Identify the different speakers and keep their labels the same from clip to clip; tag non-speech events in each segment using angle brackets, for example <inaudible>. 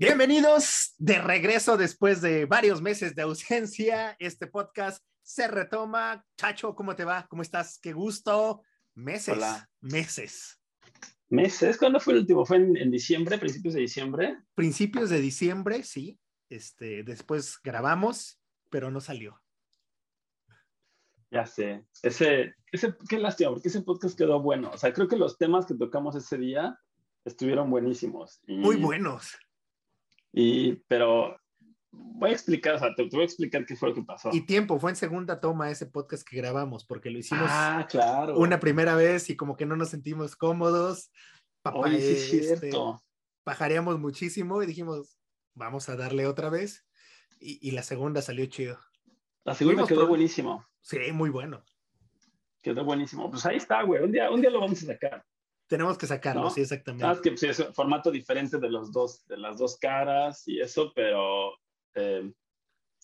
Speaker 1: Bienvenidos de regreso después de varios meses de ausencia. Este podcast se retoma. Chacho, ¿cómo te va? ¿Cómo estás? Qué gusto. Meses.
Speaker 2: Hola.
Speaker 1: Meses.
Speaker 2: ¿Meses? ¿Cuándo fue el último? ¿Fue en, en diciembre, principios de diciembre?
Speaker 1: Principios de diciembre, sí. Este, después grabamos, pero no salió.
Speaker 2: Ya sé. Ese, ese, qué lástima, porque ese podcast quedó bueno. O sea, creo que los temas que tocamos ese día estuvieron buenísimos. Y,
Speaker 1: Muy buenos.
Speaker 2: Y, pero voy a explicar, o sea, te, te voy a explicar qué fue lo que pasó.
Speaker 1: Y tiempo, fue en segunda toma ese podcast que grabamos, porque lo hicimos
Speaker 2: ah, claro.
Speaker 1: una primera vez y como que no nos sentimos cómodos. Papá,
Speaker 2: Oye, sí es
Speaker 1: este,
Speaker 2: cierto.
Speaker 1: pajareamos muchísimo y dijimos, vamos a darle otra vez. Y, y la segunda salió chido.
Speaker 2: La segunda quedó buenísimo.
Speaker 1: Sí, muy bueno.
Speaker 2: Quedó buenísimo. Pues ahí está, güey. Un día, un día lo vamos a sacar.
Speaker 1: Tenemos que sacarlo,
Speaker 2: ¿No?
Speaker 1: sí, exactamente.
Speaker 2: Sabes que pues, es un formato diferente de los dos, de las dos caras y eso, pero eh,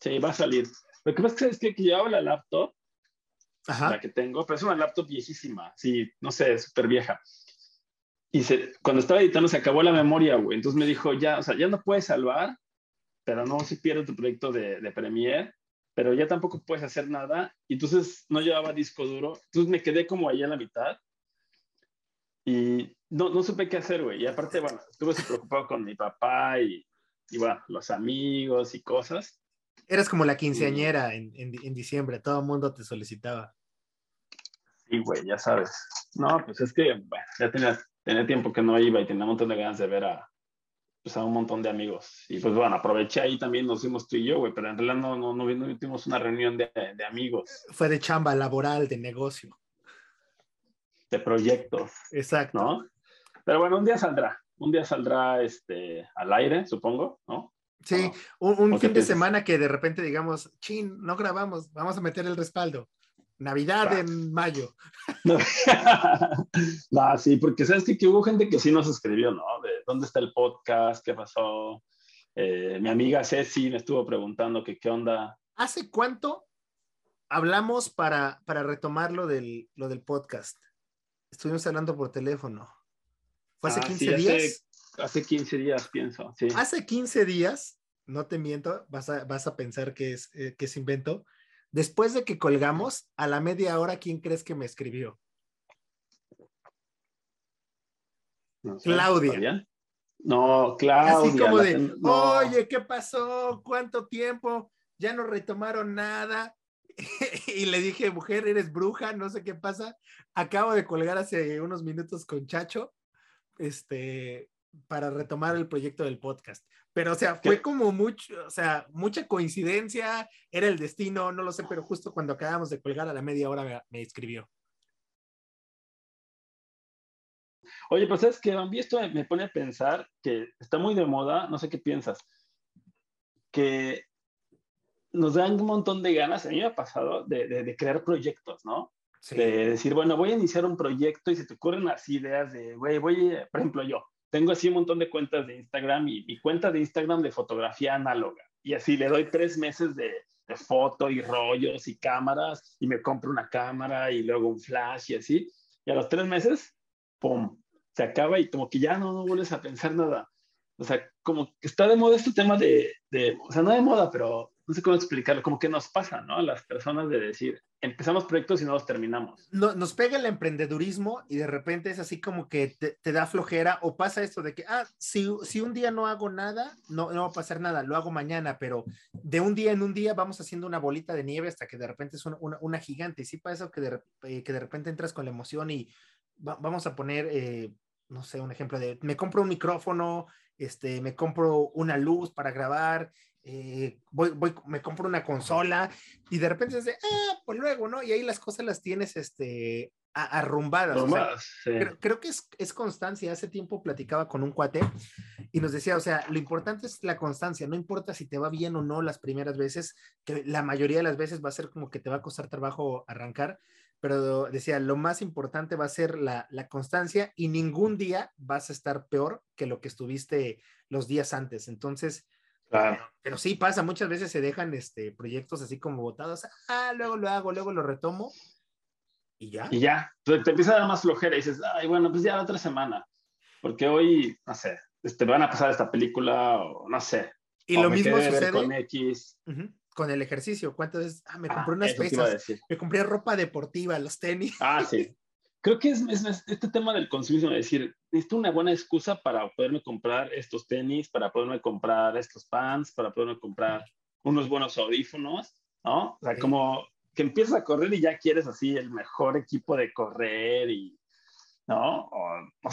Speaker 2: sí, va a salir. Lo que pasa es que, que llevaba la laptop,
Speaker 1: Ajá.
Speaker 2: la que tengo, pero es una laptop viejísima, sí, no sé, súper vieja. Y se, cuando estaba editando se acabó la memoria, güey. Entonces me dijo, ya, o sea, ya no puedes salvar, pero no si pierdes tu proyecto de, de Premiere, pero ya tampoco puedes hacer nada. Y entonces no llevaba disco duro. Entonces me quedé como ahí a la mitad. Y no, no supe qué hacer, güey. Y aparte, bueno, estuve preocupado con mi papá y, y, bueno, los amigos y cosas.
Speaker 1: Eres como la quinceañera en, en, en diciembre, todo el mundo te solicitaba.
Speaker 2: Sí, güey, ya sabes. No, pues es que, bueno, ya tenía, tenía tiempo que no iba y tenía un montón de ganas de ver a, pues, a un montón de amigos. Y pues bueno, aproveché ahí también, nos fuimos tú y yo, güey, pero en realidad no, no, no, no tuvimos una reunión de, de amigos,
Speaker 1: Fue de chamba laboral, de negocio.
Speaker 2: De proyectos,
Speaker 1: Exacto.
Speaker 2: ¿no? Pero bueno, un día saldrá, un día saldrá este, al aire, supongo, ¿no?
Speaker 1: Sí,
Speaker 2: ¿O-
Speaker 1: un, fin de semana que de repente digamos, chin, no grabamos, vamos a meter el respaldo. Navidad en mayo. <laughs>
Speaker 2: No, no sí, porque sabes que, que hubo gente que sí nos escribió, ¿no? De dónde está el podcast, qué pasó. Eh, mi amiga Ceci me estuvo preguntando que qué onda.
Speaker 1: ¿Hace cuánto hablamos para, para retomar lo del, lo del podcast? Estuvimos hablando por teléfono. ¿Fue hace
Speaker 2: Ah,
Speaker 1: 15
Speaker 2: sí, hace-
Speaker 1: días?
Speaker 2: Hace 15 días, pienso, sí.
Speaker 1: Hace 15 días, no te miento, vas a, vas a pensar que es, eh, que es invento. Después de que colgamos, a la media hora, ¿quién crees que me escribió?
Speaker 2: No sé,
Speaker 1: Claudia.
Speaker 2: ¿Fabián? No, Claudia.
Speaker 1: Así como de,
Speaker 2: no.
Speaker 1: oye, ¿qué pasó? ¿Cuánto tiempo? Ya no retomaron nada. <laughs> y le dije, mujer, eres bruja, no sé qué pasa. Acabo de colgar hace unos minutos con Chacho, este, para retomar el proyecto del podcast. Pero, o sea, fue
Speaker 2: ¿Qué?
Speaker 1: como mucho, o sea, mucha coincidencia, era el destino, no lo sé, pero justo cuando acabamos de colgar a la media hora me, me escribió.
Speaker 2: Oye, pues sabes que a mí esto me pone a pensar que está muy de moda, no sé qué piensas, que nos dan un montón de ganas, a mí me ha pasado, de, de- de crear proyectos, ¿no?
Speaker 1: Sí.
Speaker 2: de decir, bueno, voy a iniciar un proyecto y se te ocurren así ideas de, güey, voy, a- por ejemplo, yo tengo así un montón de cuentas de Instagram y mi cuenta de Instagram de fotografía análoga. Y así le doy tres meses de, de foto y rollos y cámaras y me compro una cámara y luego un flash y así. Y a los tres meses, ¡pum! Se acaba y como que ya no, no vuelves a pensar nada. O sea, como que está de moda este tema de, de, o sea, no de moda, pero no sé cómo explicarlo, como que nos pasa, ¿no? A las personas de decir, empezamos proyectos y no los terminamos.
Speaker 1: no- nos pega el emprendedurismo y de repente es así como que te, da flojera o pasa esto de que, ah, si, si un día no hago nada, no, no va a pasar nada, lo hago mañana, pero de un día en un día vamos haciendo una bolita de nieve hasta que de repente es una, una, gigante. Y sí pasa que de, eh, que de repente entras con la emoción y va- vamos a poner, eh, no sé, un ejemplo de, me compro un micrófono, este, me compro una luz para grabar, eh, voy, voy, me compro una consola y de repente es de, ah, pues luego, ¿no? Y ahí las cosas las tienes, este, a- arrumbadas. o sea,
Speaker 2: sí.
Speaker 1: creo, creo que es, es constancia. Hace tiempo platicaba con un cuate y nos decía, o sea, lo importante es la constancia, no importa si te va bien o no las primeras veces, que la mayoría de las veces va a ser como que te va a costar trabajo arrancar, pero decía, lo más importante va a ser la, la constancia y ningún día vas a estar peor que lo que estuviste los días antes. Entonces,
Speaker 2: Claro.
Speaker 1: pero sí pasa, muchas veces se dejan este, proyectos así como botados, ah, luego lo hago, luego lo retomo y ya.
Speaker 2: Y ya, te, te empieza a dar más flojera y dices, ay, bueno, pues ya la otra semana. Porque hoy, no sé, este, van a pasar esta película o no sé.
Speaker 1: Y lo mismo sucede con X. con el ejercicio. ¿Cuántas veces? Ah, me compré ah, unas pesas, me compré ropa deportiva, los tenis.
Speaker 2: Ah, sí. <laughs> Creo que es, este tema del consumismo, es decir, necesito una buena excusa para poderme comprar estos tenis, para poderme comprar estos pants, para poderme comprar unos buenos audífonos, ¿no? O sea, como que empiezas a correr y ya quieres así el mejor equipo de correr y, ¿no?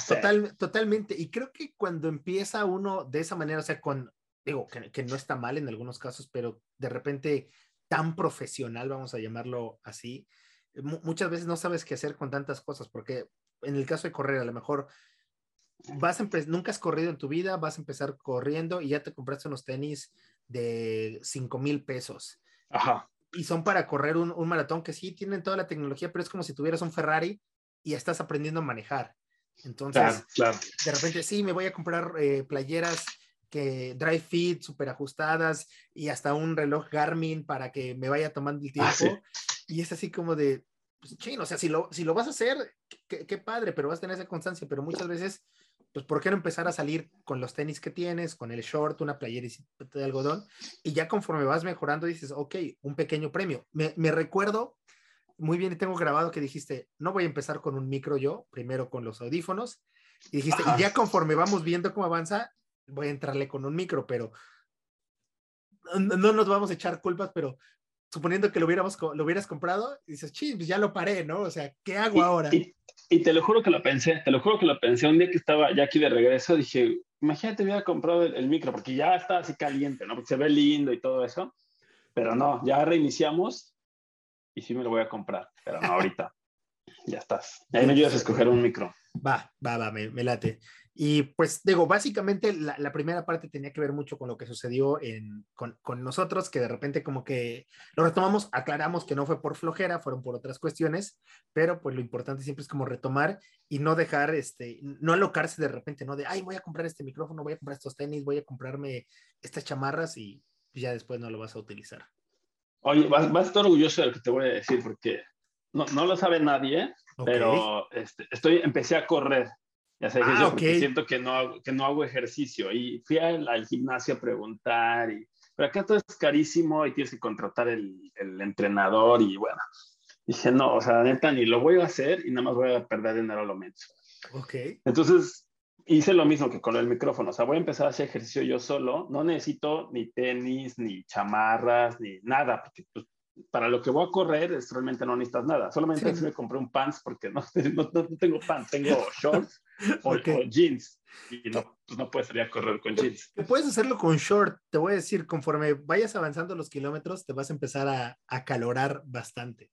Speaker 1: Total, totalmente. Y creo que cuando empieza uno de esa manera, o sea, con, digo, que, que no está mal en algunos casos, pero de repente tan profesional, vamos a llamarlo así, muchas veces no sabes qué hacer con tantas cosas, porque en el caso de correr, a lo mejor vas a nunca has corrido en tu vida, vas a empezar corriendo y ya te compraste unos tenis de 5 mil pesos.
Speaker 2: Ajá.
Speaker 1: Y son para correr un, maratón que sí tienen toda la tecnología, pero es como si tuvieras un Ferrari y estás aprendiendo a manejar. Entonces, de repente, sí, me voy a comprar eh, playeras que drive fit, súper ajustadas y hasta un reloj Garmin para que me vaya tomando el ah, tiempo. Y es así como de, pues chino, o sea, si lo, si lo vas a hacer, qué, padre, pero vas a tener esa constancia, pero muchas veces, pues, ¿por qué no empezar a salir con los tenis que tienes, con el short, una playera de algodón? Y ya conforme vas mejorando, dices, ok, un pequeño premio. Me, recuerdo muy bien y tengo grabado que dijiste, no voy a empezar con un micro yo, primero con los audífonos. Y dijiste, y ya conforme vamos viendo cómo avanza, voy a entrarle con un micro, pero no, nos vamos a echar culpas, pero suponiendo que lo, hubiéramos, lo hubieras comprado, dices, chis, pues ya lo paré, ¿no? O sea, ¿qué hago ahora?
Speaker 2: Y, te lo juro que lo pensé, te lo juro que lo pensé. Un día que estaba ya aquí de regreso, dije, imagínate, hubiera comprado el, micro, porque ya está así caliente, ¿no? Porque se ve lindo y todo eso. Pero no, ya reiniciamos y sí me lo voy a comprar, pero no ahorita. <laughs> ya estás. Ahí me ayudas a escoger un micro.
Speaker 1: Va, va, va, me, me late. Y pues digo, básicamente la, primera parte tenía que ver mucho con lo que sucedió con, nosotros, que de repente como que lo retomamos, aclaramos que no fue por flojera, fueron por otras cuestiones, pero pues lo importante siempre es como retomar y no dejar, este, no alocarse de repente, ¿no? De, ay, voy a comprar este micrófono, voy a comprar estos tenis, voy a comprarme estas chamarras y ya después no lo vas a utilizar.
Speaker 2: Oye, vas, a estar orgulloso de lo que te voy a decir porque no, no lo sabe nadie, pero este, estoy, empecé a correr ya sé, ah, porque siento que no, hago, que no hago ejercicio. Y fui al, gimnasio a preguntar, y, pero acá todo es carísimo y tienes que contratar el, el, entrenador y bueno, dije, no, o sea, neta, ni lo voy a hacer y nada más voy a perder dinero a lo menos.
Speaker 1: Ok.
Speaker 2: Entonces, hice lo mismo que con el micrófono, o sea, voy a empezar a hacer ejercicio yo solo, no necesito ni tenis, ni chamarras, ni nada, porque pues, para lo que voy a correr es realmente no necesitas nada. Solamente me compré un pants porque no, <laughs> no, tengo pants, tengo <laughs> shorts o, jeans. Y no, pues no puedes salir a correr con jeans.
Speaker 1: Puedes hacerlo con short. Te voy a decir, conforme vayas avanzando los kilómetros, te vas a empezar a, a calorar bastante.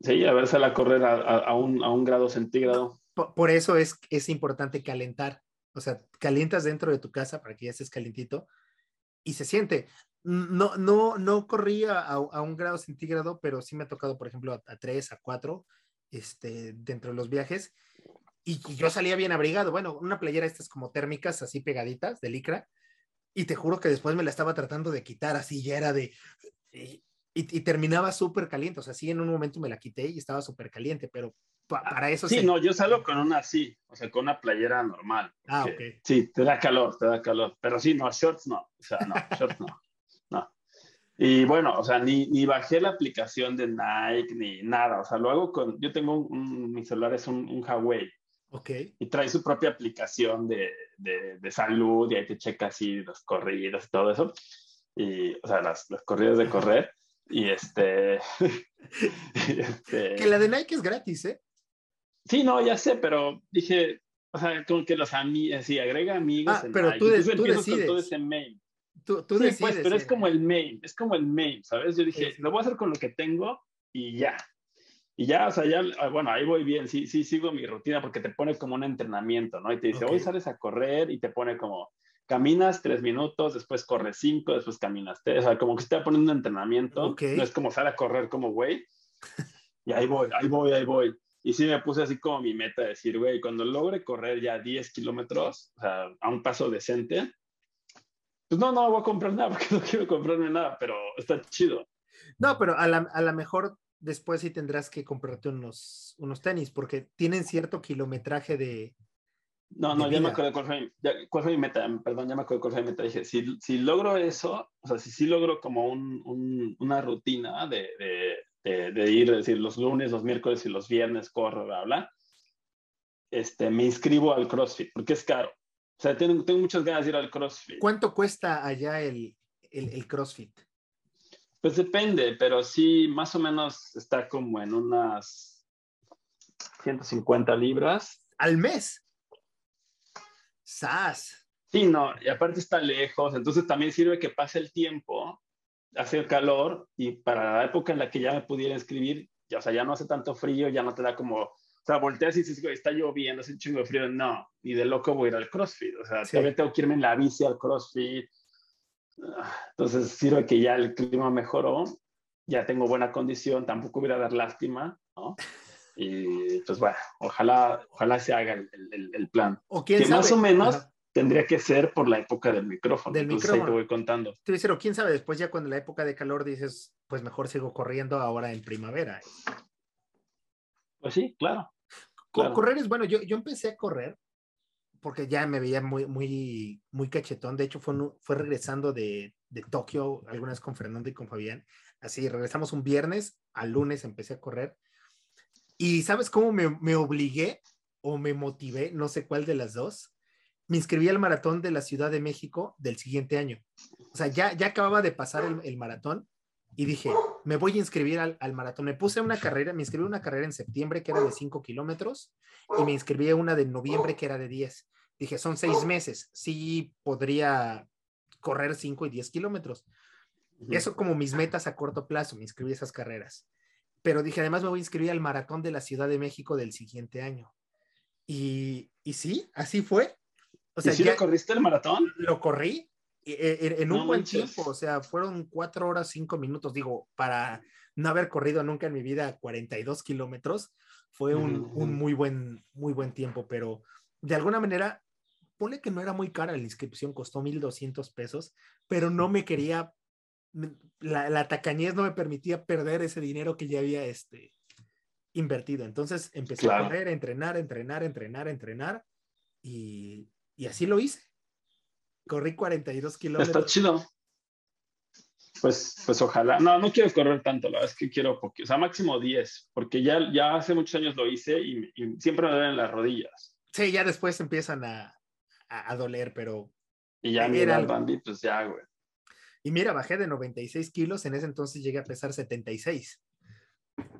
Speaker 2: Sí, a verse a correr a, a, un, a un grado centígrado.
Speaker 1: Por, por, eso es, es importante calentar. O sea, calientas dentro de tu casa para que ya estés calentito y se siente no, no, no corría a, un grado centígrado, pero sí me ha tocado, por ejemplo, a, tres, a cuatro, este, dentro de los viajes. Y, yo salía bien abrigado. Bueno, una playera estas como térmicas, así pegaditas, de licra. Y te juro que después me la estaba tratando de quitar, así ya era de... Y, y, terminaba súper caliente. O sea, sí, en un momento me la quité y estaba súper caliente, pero para eso
Speaker 2: sí. no, yo salgo con una así, o sea, con una playera normal.
Speaker 1: Ah, ok.
Speaker 2: Sí, te da calor, te da calor. Pero sí, no, shorts no. O sea, no, shorts no. Y bueno, o sea, ni, ni, bajé la aplicación de Nike ni nada. O sea, lo hago con. Yo tengo un, mi celular es un, un, Huawei.
Speaker 1: Ok.
Speaker 2: Y trae su propia aplicación de, de, de, salud y ahí te checa así los corridos y todo eso. Y, o sea, las, las corridas de correr. Y este, <laughs>
Speaker 1: este. Que la de Nike es gratis, ¿eh?
Speaker 2: Sí, no, ya sé, pero dije, o sea, como que los amigos, sí, agrega amigos.
Speaker 1: Ah, pero tú, de, tú decides.
Speaker 2: todo ese mail.
Speaker 1: Tú, tú sí, pues,
Speaker 2: pero es como el main, es como el main, ¿sabes? Yo dije, lo voy a hacer con lo que tengo y ya. Y ya, o sea, ya, ah, bueno, ahí voy bien, sí, sí, sigo mi rutina porque te pone como un entrenamiento, ¿no? Y te dice, hoy sales a correr y te pone como, caminas tres minutos, después corres cinco, después caminas tres, o sea, como que se te va poniendo un entrenamiento, no es como salir a correr como güey. <laughs> Y ahí voy, ahí voy, ahí voy. Y sí me puse así como mi meta, de decir, güey, cuando logre correr ya 10 kilómetros, o sea, a un paso decente, pues no, no voy a comprar nada <laughs> porque no quiero comprarme nada, pero está chido.
Speaker 1: No, pero a la, a mejor después sí tendrás que comprarte unos, unos tenis porque tienen cierto kilometraje de,
Speaker 2: No, no, ya me acuerdo cuál fue, ya, cuál fue mi meta, perdón, ya me acuerdo cuál fue mi meta. Dije, si, si logro eso, o sea, si sí logro como un, un, una rutina de, de, de, ir, es decir, los lunes, los miércoles y los viernes corro, bla, bla, este, me inscribo al CrossFit, porque es caro. O sea, tengo, tengo muchas ganas de ir al CrossFit.
Speaker 1: ¿Cuánto cuesta allá el, el, el CrossFit?
Speaker 2: Pues depende, pero sí, más o menos está como en unas 150 libras.
Speaker 1: ¿Al mes? ¡Sas!
Speaker 2: Sí, no, y aparte está lejos, entonces también sirve que pase el tiempo, hace calor, y para la época en la que ya me pudiera inscribir, ya, o sea, ya no hace tanto frío, ya no te da como, sea, volteas y dices, está lloviendo, hace un chingo de frío, no, y de loco voy a ir al CrossFit, o sea, sí. tengo que irme en la bici al CrossFit, entonces sirve que ya el clima mejoró, ya tengo buena condición, tampoco hubiera dar lástima, ¿no? Y pues bueno, ojalá, ojalá se haga el, el, el plan.
Speaker 1: O quién
Speaker 2: que
Speaker 1: sabe.
Speaker 2: más o menos Ajá. tendría que ser por la época del micrófono.
Speaker 1: Del
Speaker 2: Entonces
Speaker 1: micrófono.
Speaker 2: ahí te voy contando.
Speaker 1: Te voy a decir, o quién sabe, después ya cuando la época de calor dices, pues mejor sigo corriendo ahora en primavera.
Speaker 2: Pues sí, claro.
Speaker 1: Correr es bueno, yo, yo empecé a correr porque ya me veía muy, muy, muy cachetón. De hecho, fue, fue regresando de, de Tokio, algunas con Fernando y con Fabián. Así, regresamos un viernes, al lunes empecé a correr. Y ¿sabes cómo me, me obligué o me motivé? No sé cuál de las dos. Me inscribí al maratón de la Ciudad de México del siguiente año. O sea, ya, ya acababa de pasar el maratón y dije, me voy a inscribir al, al maratón. Me puse una carrera, me inscribí a una carrera en septiembre que era de 5 kilómetros y me inscribí a una de noviembre que era de 10. Dije, son seis meses, sí podría correr 5 y 10 kilómetros. Eso como mis metas a corto plazo, me inscribí a esas carreras. Pero dije, además me voy a inscribir al maratón de la Ciudad de México del siguiente año. Y, y sí, así fue. O sea,
Speaker 2: ¿Y si
Speaker 1: ya
Speaker 2: lo corriste el maratón?
Speaker 1: lo corrí en, en un
Speaker 2: No
Speaker 1: buen
Speaker 2: manches.
Speaker 1: tiempo, o sea, fueron cuatro horas, cinco minutos, digo, para no haber corrido nunca en mi vida 42 kilómetros, fue un, muy buen, muy buen tiempo, pero de alguna manera, pone que no era muy cara la inscripción, costó 1.200 pesos, pero no me quería, la, la tacañez no me permitía perder ese dinero que ya había este, invertido. Entonces empecé
Speaker 2: Claro.
Speaker 1: a correr, a entrenar, a entrenar, a entrenar, a entrenar, y, y así lo hice. Corrí 42
Speaker 2: Está
Speaker 1: kilómetros.
Speaker 2: chido. Pues, pues ojalá. No, no quiero correr tanto, la verdad es que quiero poquito. O sea, máximo 10, porque ya, ya hace muchos años lo hice y, y siempre me duelen las rodillas.
Speaker 1: Sí, ya después empiezan a, a, a doler, pero...
Speaker 2: Y ya
Speaker 1: Era
Speaker 2: mira al. Bambi, pues ya, güey.
Speaker 1: Y mira, bajé de 96 kilos, en ese entonces llegué a pesar 76.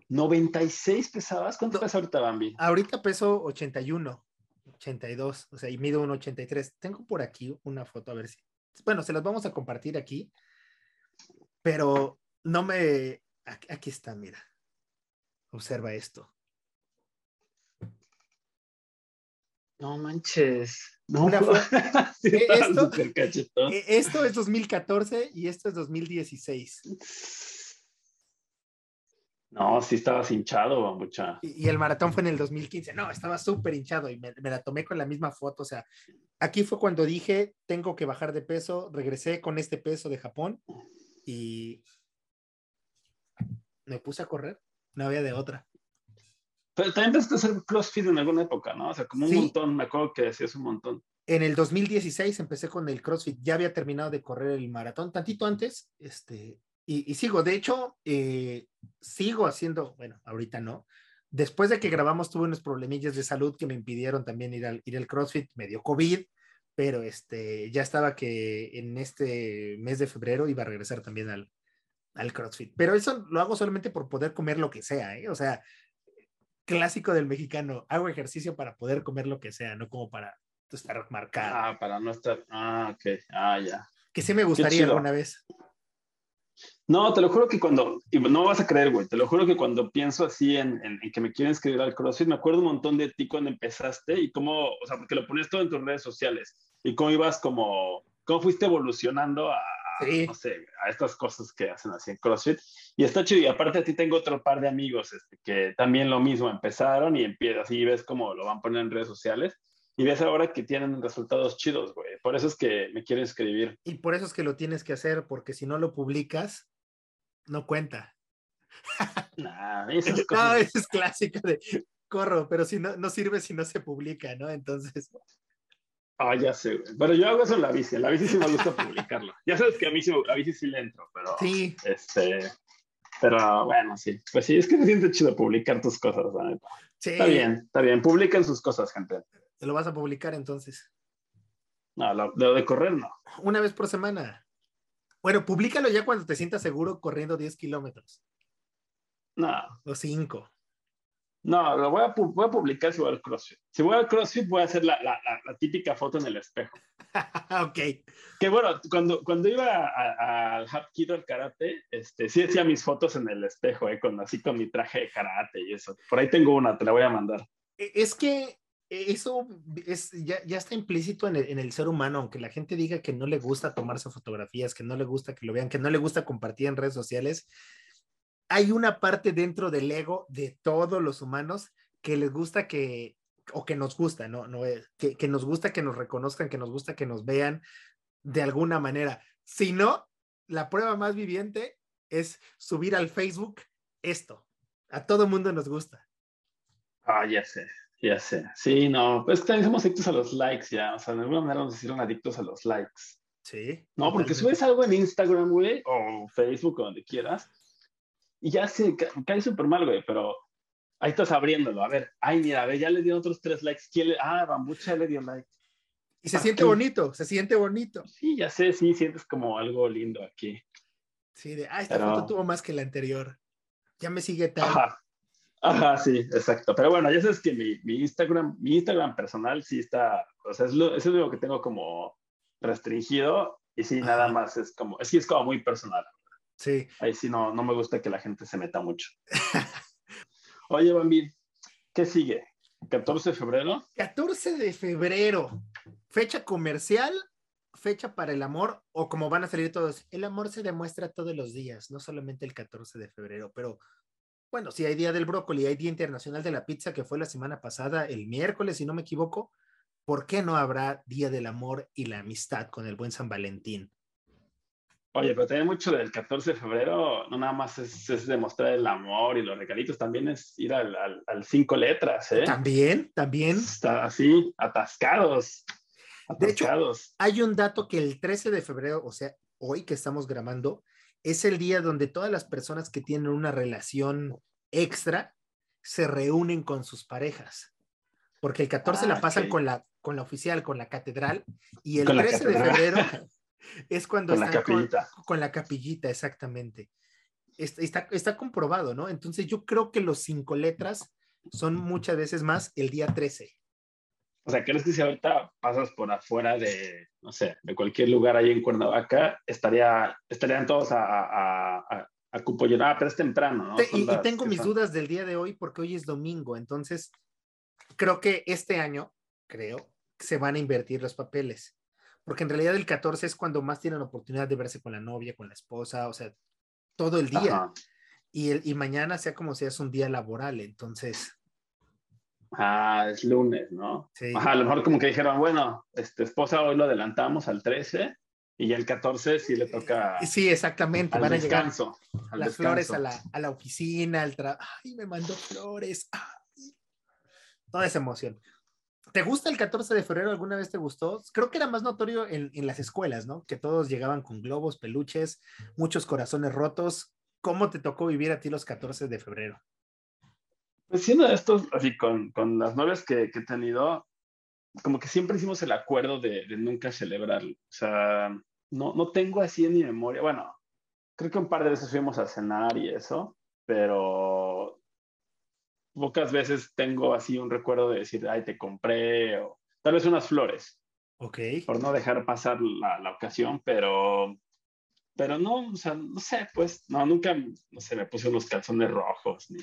Speaker 2: 96 pesabas. ¿Cuánto
Speaker 1: No.
Speaker 2: pesa ahorita Bambi?
Speaker 1: Ahorita peso 81, 82, o sea, y mido un 83. Tengo por aquí una foto, a ver si... Bueno, se las vamos a compartir aquí, pero no me... Aquí, está, mira. Observa esto.
Speaker 2: No manches. No,
Speaker 1: Una <laughs>
Speaker 2: Sí,
Speaker 1: Eh, esto-
Speaker 2: súper cachetón.
Speaker 1: E- Esto es 2014 y esto es 2016.
Speaker 2: No, sí estabas hinchado, bambucha.
Speaker 1: Y, y el maratón fue en el 2015. No, estaba súper hinchado y me, me la tomé con la misma foto. O sea, aquí fue cuando dije, tengo que bajar de peso. Regresé con este peso de Japón y me puse a correr. No había de otra.
Speaker 2: Pero también empezaste a hacer CrossFit en alguna época, ¿no? O sea, como un
Speaker 1: Sí.
Speaker 2: montón, me acuerdo que decías un montón.
Speaker 1: En el 2016 empecé con el CrossFit. Ya había terminado de correr el maratón tantito antes. Este, y, y sigo. De hecho, eh, sigo haciendo, bueno, ahorita no. Después de que grabamos tuve unos problemillas de salud que me impidieron también ir al, ir al CrossFit. Me dio COVID, pero este, ya estaba que en este mes de febrero iba a regresar también al, al CrossFit. Pero eso lo hago solamente por poder comer lo que sea, ¿eh? O sea, clásico del mexicano. Hago ejercicio para poder comer lo que sea, no como para estar marcado.
Speaker 2: Ah, para no estar. Ah, ok. Ah, ya.
Speaker 1: Que sí me gustaría alguna vez.
Speaker 2: No, te lo juro que cuando, y no vas a creer, güey, te lo juro que cuando pienso así en, en- en que me quieren escribir al CrossFit, me acuerdo un montón de ti cuando empezaste y cómo, o sea, porque lo ponías todo en tus redes sociales y cómo ibas como, cómo fuiste evolucionando a, a,
Speaker 1: Sí.
Speaker 2: no sé, a estas cosas que hacen así en CrossFit. Y está chido, y aparte a ti tengo otro par de amigos este, que también lo mismo, empezaron y empiezas y ves cómo lo van poniendo en redes sociales y ves ahora que tienen resultados chidos, güey. Por eso es que me quieren escribir.
Speaker 1: Y por eso es que lo tienes que hacer, porque si no lo publicas, no cuenta.
Speaker 2: Nah, esas <laughs>
Speaker 1: No, eso es clásico de corro, pero si no, no sirve si no se publica, ¿no? Entonces.
Speaker 2: Ah, ya sé. Pero yo hago eso en la bici. En la bici sí me gusta publicarlo. Ya sabes que a mí sí, a bici sí le entro, pero.
Speaker 1: Sí.
Speaker 2: Este. Pero bueno, sí. Pues sí, es que se siente chido publicar tus cosas.
Speaker 1: Sí.
Speaker 2: Está bien, está bien. Publiquen sus cosas, gente.
Speaker 1: Te lo vas a publicar entonces.
Speaker 2: No, lo, lo de correr no.
Speaker 1: Una vez por semana. Bueno, públicalo ya cuando te sientas seguro corriendo 10 kilómetros
Speaker 2: No,
Speaker 1: o 5.
Speaker 2: no, lo voy a, voy a publicar si voy al CrossFit. Si voy al CrossFit, voy a hacer la, la, la, la típica foto en el espejo. <laughs>
Speaker 1: ok.
Speaker 2: Que bueno, cuando, cuando iba al Hapkido, al karate, este, sí hacía mis fotos en el espejo, eh, con, así con mi traje de karate y eso. Por ahí tengo una, te la voy a mandar.
Speaker 1: E- Es que eso es, ya, ya está implícito en el, en el ser humano, aunque la gente diga que no le gusta tomarse fotografías, que no le gusta que lo vean, que no le gusta compartir en redes sociales. Hay una parte dentro del ego de todos los humanos que les gusta que, o que nos gusta, ¿no? no es- que, que nos gusta que nos reconozcan, que nos gusta que nos vean de alguna manera. Si no, la prueba más viviente es subir al Facebook esto. A todo mundo nos gusta.
Speaker 2: Ah, ya sé, ya sé. Sí, no, pues también somos adictos a los likes ya. O sea, de alguna manera nos hicieron adictos a los likes.
Speaker 1: Sí.
Speaker 2: No, porque subes algo en Instagram, güey, o Facebook, o donde quieras, y ya se ca- cae súper mal, güey, pero ahí estás abriéndolo. A ver, ay, mira, a ver, ya le dieron otros tres likes. ¿Quién le... Ah, Bambucha le dio like.
Speaker 1: Y se
Speaker 2: ¿Para
Speaker 1: siente
Speaker 2: qué?
Speaker 1: bonito, se siente bonito.
Speaker 2: Sí, ya sé, sí, sientes como algo lindo aquí.
Speaker 1: Sí, de, ah, esta
Speaker 2: Pero-
Speaker 1: foto tuvo más que la anterior. Ya me sigue tal.
Speaker 2: Ajá. Ajá, sí, exacto. Pero bueno, ya sabes que mi, mi Instagram, mi Instagram personal sí está, o sea, es lo, es lo único que tengo como restringido y sí, nada más es como, es que es como muy personal.
Speaker 1: Sí.
Speaker 2: Ahí sí no, no me gusta que la gente se meta mucho. <laughs> Oye, Bambi, ¿qué sigue? ¿14 de febrero?
Speaker 1: 14 de febrero, fecha comercial, fecha para el amor, o como van a salir todos, el amor se demuestra todos los días, no solamente el 14 de febrero, pero bueno, si hay Día del Brócoli, hay Día Internacional de la Pizza, que fue la semana pasada, el miércoles, si no me equivoco, ¿por qué no habrá Día del Amor y la Amistad con el buen San Valentín?
Speaker 2: Oye, pero también mucho del 14 de febrero, no nada más es, es demostrar el amor y los regalitos, también es ir al, al, al cinco letras, ¿eh?
Speaker 1: También, también.
Speaker 2: Está así, atascados.
Speaker 1: De hecho,
Speaker 2: Atascados.
Speaker 1: Hay un dato que el 13 de febrero, o sea, hoy que estamos grabando, es el día donde todas las personas que tienen una relación extra se reúnen con sus parejas. Porque el 14
Speaker 2: Ah,
Speaker 1: la pasan con, la, con la oficial, con la catedral, y el
Speaker 2: Con la
Speaker 1: 13 de febrero <laughs> es cuando
Speaker 2: Con la
Speaker 1: están con,
Speaker 2: capillita.
Speaker 1: con la capillita, exactamente. Está, está, está comprobado, ¿no? Entonces yo creo que los cinco letras son muchas veces más el día 13.
Speaker 2: O sea, ¿crees que si ahorita pasas por afuera de, no sé, de cualquier lugar ahí en Cuernavaca, estaría, estarían todos a, a, a, a cupo lleno? Ah, pero es temprano, ¿no?
Speaker 1: Te- y, tengo
Speaker 2: ¿qué
Speaker 1: mis
Speaker 2: son?
Speaker 1: dudas del día de hoy porque hoy es domingo, entonces creo que este año, creo, se van a invertir los papeles, porque en realidad el 14 es cuando más tienen oportunidad de verse con la novia, con la esposa, o sea, todo el día,
Speaker 2: Ajá.
Speaker 1: y, el, y mañana sea como sea, es un día laboral, entonces,
Speaker 2: Ah, es lunes, ¿no?
Speaker 1: sí,
Speaker 2: Ajá, a lo mejor como que dijeron, bueno, este, esposa hoy lo adelantamos al 13 y ya el 14 sí le toca
Speaker 1: sí, exactamente,
Speaker 2: al
Speaker 1: van a llegar
Speaker 2: descanso. al
Speaker 1: las flores a la, a la oficina, al trabajo, ay, me mandó flores, ay. toda esa emoción. ¿Te gusta el 14 de febrero? ¿Alguna vez te gustó? Creo que era más notorio en, en las escuelas, ¿no? Que todos llegaban con globos, peluches, muchos corazones rotos. ¿Cómo te tocó vivir a ti los 14 de febrero?
Speaker 2: Pues siendo de estos, así con, con las novias que, que he tenido, como que siempre hicimos el acuerdo de, de nunca celebrarlo. O sea, no, no tengo así en mi memoria. Bueno, creo que un par de veces fuimos a cenar y eso, pero pocas veces tengo así un recuerdo de decir, ay, te compré, o tal vez unas flores,
Speaker 1: Ok.
Speaker 2: por no dejar pasar la, la ocasión, pero, pero no, o sea, no sé, pues, no, nunca, no sé, me puse unos calzones rojos, ni,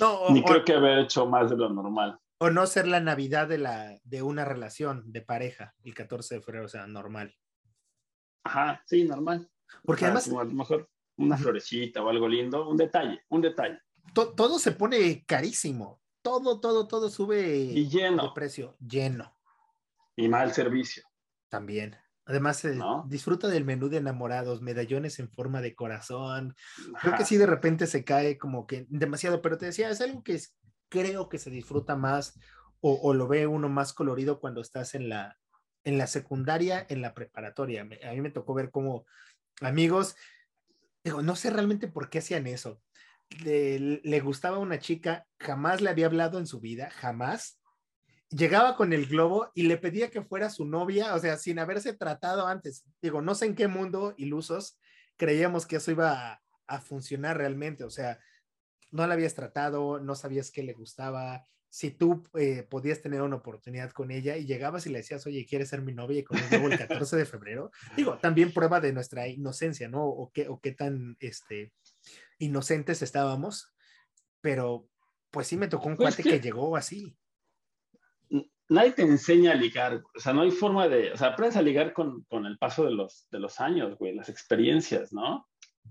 Speaker 1: No, <laughs> o,
Speaker 2: ni
Speaker 1: o-
Speaker 2: creo que haber hecho más de lo normal.
Speaker 1: o no ser la Navidad de, la, de una relación de pareja, el 14 de febrero, o sea, normal.
Speaker 2: Ajá, sí, normal.
Speaker 1: Porque
Speaker 2: O sea,
Speaker 1: además
Speaker 2: como a lo mejor una florecita o algo lindo, un detalle, un detalle.
Speaker 1: to- todo se pone carísimo. Todo, todo, todo sube
Speaker 2: Y
Speaker 1: de
Speaker 2: lleno,
Speaker 1: precio, lleno.
Speaker 2: y mal servicio.
Speaker 1: También. Además, eh,
Speaker 2: ¿No?
Speaker 1: disfruta del menú de enamorados, medallones en forma de corazón. Creo que sí, de repente se cae como que demasiado, pero te decía, es algo que es- creo que se disfruta más o, o, lo ve uno más colorido cuando estás en la, en la secundaria, en la preparatoria. A mí me tocó ver cómo amigos, digo, no sé realmente por qué hacían eso. Le, le gustaba una chica, jamás le había hablado en su vida, jamás. Llegaba con el globo y le pedía que fuera su novia, o sea, sin haberse tratado antes. Digo, no sé en qué mundo ilusos creíamos que eso iba a, a funcionar realmente, o sea, no la habías tratado, no sabías qué le gustaba, si tú eh, podías tener una oportunidad con ella y llegabas y le decías, oye, ¿quieres ser mi novia y con el 14 de febrero? Digo, también prueba de nuestra inocencia, ¿no? O qué, o qué tan este, inocentes estábamos, pero pues sí me tocó un pues cuate que, que, llegó así.
Speaker 2: Nadie te enseña a ligar, o sea, no hay forma de, o sea, aprendes a ligar con, con el paso de los, de los años, güey, las experiencias, ¿no?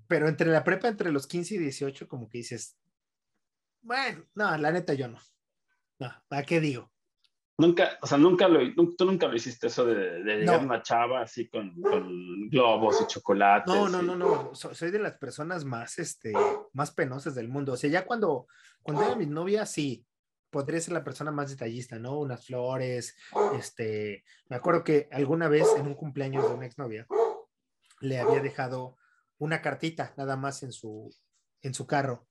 Speaker 1: Pero entre la prepa, entre los 15 y 18, como que dices, bueno, no, la neta yo no. No, ¿para qué digo?
Speaker 2: Nunca, o sea, nunca lo, tú nunca lo hiciste eso de, de llegar no. una chava así con, con, globos y chocolates.
Speaker 1: No, no,
Speaker 2: y...
Speaker 1: no, no, soy de las personas más, este, más penosas del mundo. O sea, ya cuando, cuando era mi novia, sí, podría ser la persona más detallista, ¿no? Unas flores, este, me acuerdo que alguna vez en un cumpleaños de una exnovia le había dejado una cartita nada más en su, en su carro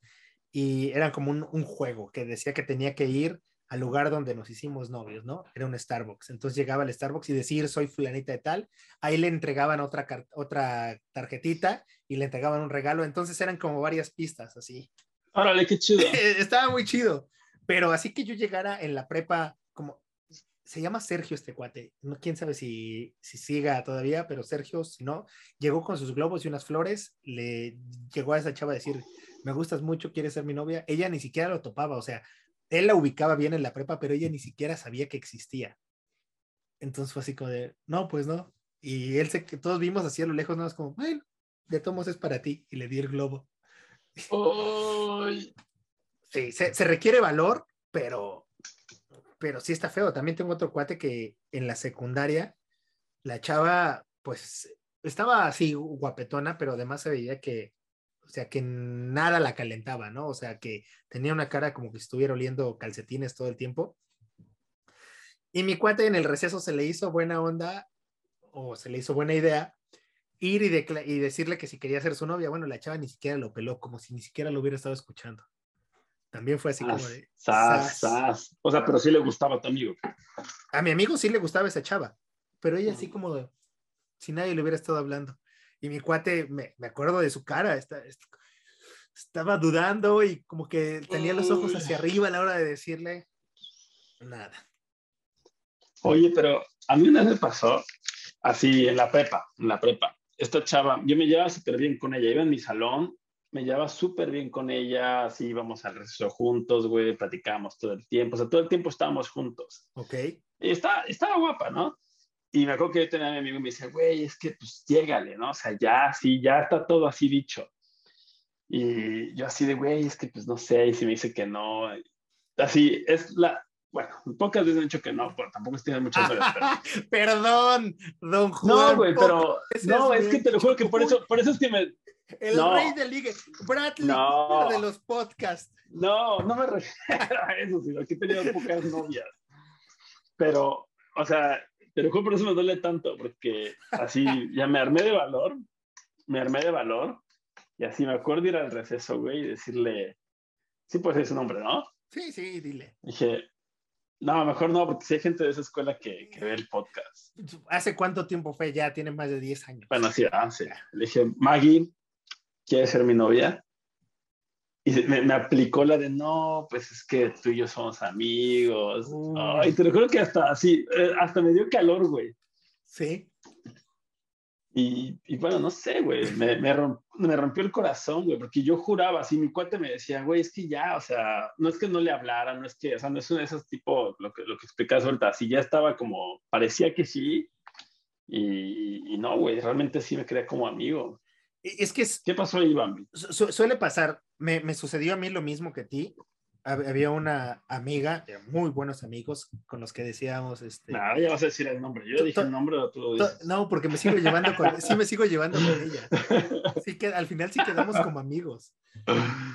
Speaker 1: y era como un, un juego que decía que tenía que ir al lugar donde nos hicimos novios, ¿no? Era un Starbucks. Entonces llegaba al Starbucks y decir, soy fulanita de tal. Ahí le entregaban otra, otra tarjetita y le entregaban un regalo. Entonces eran como varias pistas así.
Speaker 2: Órale, qué chido. <laughs>
Speaker 1: Estaba muy chido. Pero así que yo llegara en la prepa, como se llama Sergio este cuate, no, quién sabe si, si siga todavía, pero Sergio, si no, llegó con sus globos y unas flores, le llegó a esa chava a decir, me gustas mucho, quieres ser mi novia. Ella ni siquiera lo topaba, o sea, él la ubicaba bien en la prepa, pero ella ni siquiera sabía que existía. Entonces fue así como de, no, pues no. Y él se, todos vimos así a lo lejos, nada más como, bueno, de tomos es para ti. Y le di el globo.
Speaker 2: Oh.
Speaker 1: Sí, se, requiere valor, pero, pero sí está feo. También tengo otro cuate que en la secundaria, la chava, pues, estaba así guapetona, pero además se veía que o sea, que nada la calentaba, ¿no? O sea, que tenía una cara como que estuviera oliendo calcetines todo el tiempo. Y mi cuate en el receso se le hizo buena onda o se le hizo buena idea ir y, y, decirle que si quería ser su novia. Bueno, la chava ni siquiera lo peló, como si ni siquiera lo hubiera estado escuchando. También fue así
Speaker 2: sas,
Speaker 1: como de...
Speaker 2: Sas, sas. O sea, pero sí le gustaba a tu amigo.
Speaker 1: A mi amigo sí le gustaba esa chava, pero ella así como de, si nadie le hubiera estado hablando. Y mi cuate, me, me acuerdo de su cara, estaba dudando y como que tenía los ojos hacia arriba a la hora de decirle nada.
Speaker 2: Oye, pero a mí una vez me pasó así en la prepa, en la prepa. Esta chava, yo me llevaba súper bien con ella, iba en mi salón, me llevaba súper bien con ella, así íbamos al receso juntos, güey, platicábamos todo el tiempo, o sea, todo el tiempo estábamos juntos.
Speaker 1: Ok.
Speaker 2: Y estaba, estaba guapa, ¿no? Y me acuerdo que yo tenía a mi amigo y me decía, güey, es que pues llégale, ¿no? O sea, ya, sí, ya está todo así dicho. Y yo así de, güey, es que pues no sé, y si me dice que no. Así, es la, bueno, pocas veces he dicho que no, pero tampoco tiene muchas veces.
Speaker 1: Pero... <laughs> Perdón, don Juan.
Speaker 2: No, güey, pero, no, es que te lo juro que por eso, por eso es que me...
Speaker 1: El no. rey del ligue, Bradley no. de los podcasts.
Speaker 2: No, no me refiero a eso, sino que he tenido pocas novias. Pero, o sea, pero por eso me duele tanto, porque así ya me armé de valor, me armé de valor, y así me acuerdo ir al receso, güey, y decirle, sí, pues es su nombre, ¿no?
Speaker 1: Sí, sí, dile.
Speaker 2: Dije, no, mejor no, porque si hay gente de esa escuela que, que ve el podcast.
Speaker 1: ¿Hace cuánto tiempo fue? Ya tiene más de 10 años.
Speaker 2: Bueno, sí, hace. Le dije, Maggie, ¿quieres ser mi novia? Y me, me, aplicó la de, no, pues es que tú y yo somos amigos. Uh. Ay, te recuerdo que hasta así, eh, hasta me dio calor, güey.
Speaker 1: Sí.
Speaker 2: Y, y, bueno, no sé, güey, me, me, romp, me, rompió el corazón, güey, porque yo juraba, así mi cuate me decía, güey, es que ya, o sea, no es que no le hablara, no es que, o sea, no es uno de esos tipos, lo que, lo que explicas ahorita, así ya estaba como, parecía que sí, y, y no, güey, realmente sí me creía como amigo.
Speaker 1: Es que es,
Speaker 2: ¿Qué pasó ahí, Bambi?
Speaker 1: Su, suele pasar, me, me, sucedió a mí lo mismo que a ti. había una amiga, muy buenos amigos, con los que decíamos, este...
Speaker 2: No, ya vas a decir el nombre. Yo dije el nombre o tú lo dices.
Speaker 1: No, porque me sigo llevando con, sí me sigo llevando con <laughs> ella. Así que al final sí quedamos como amigos.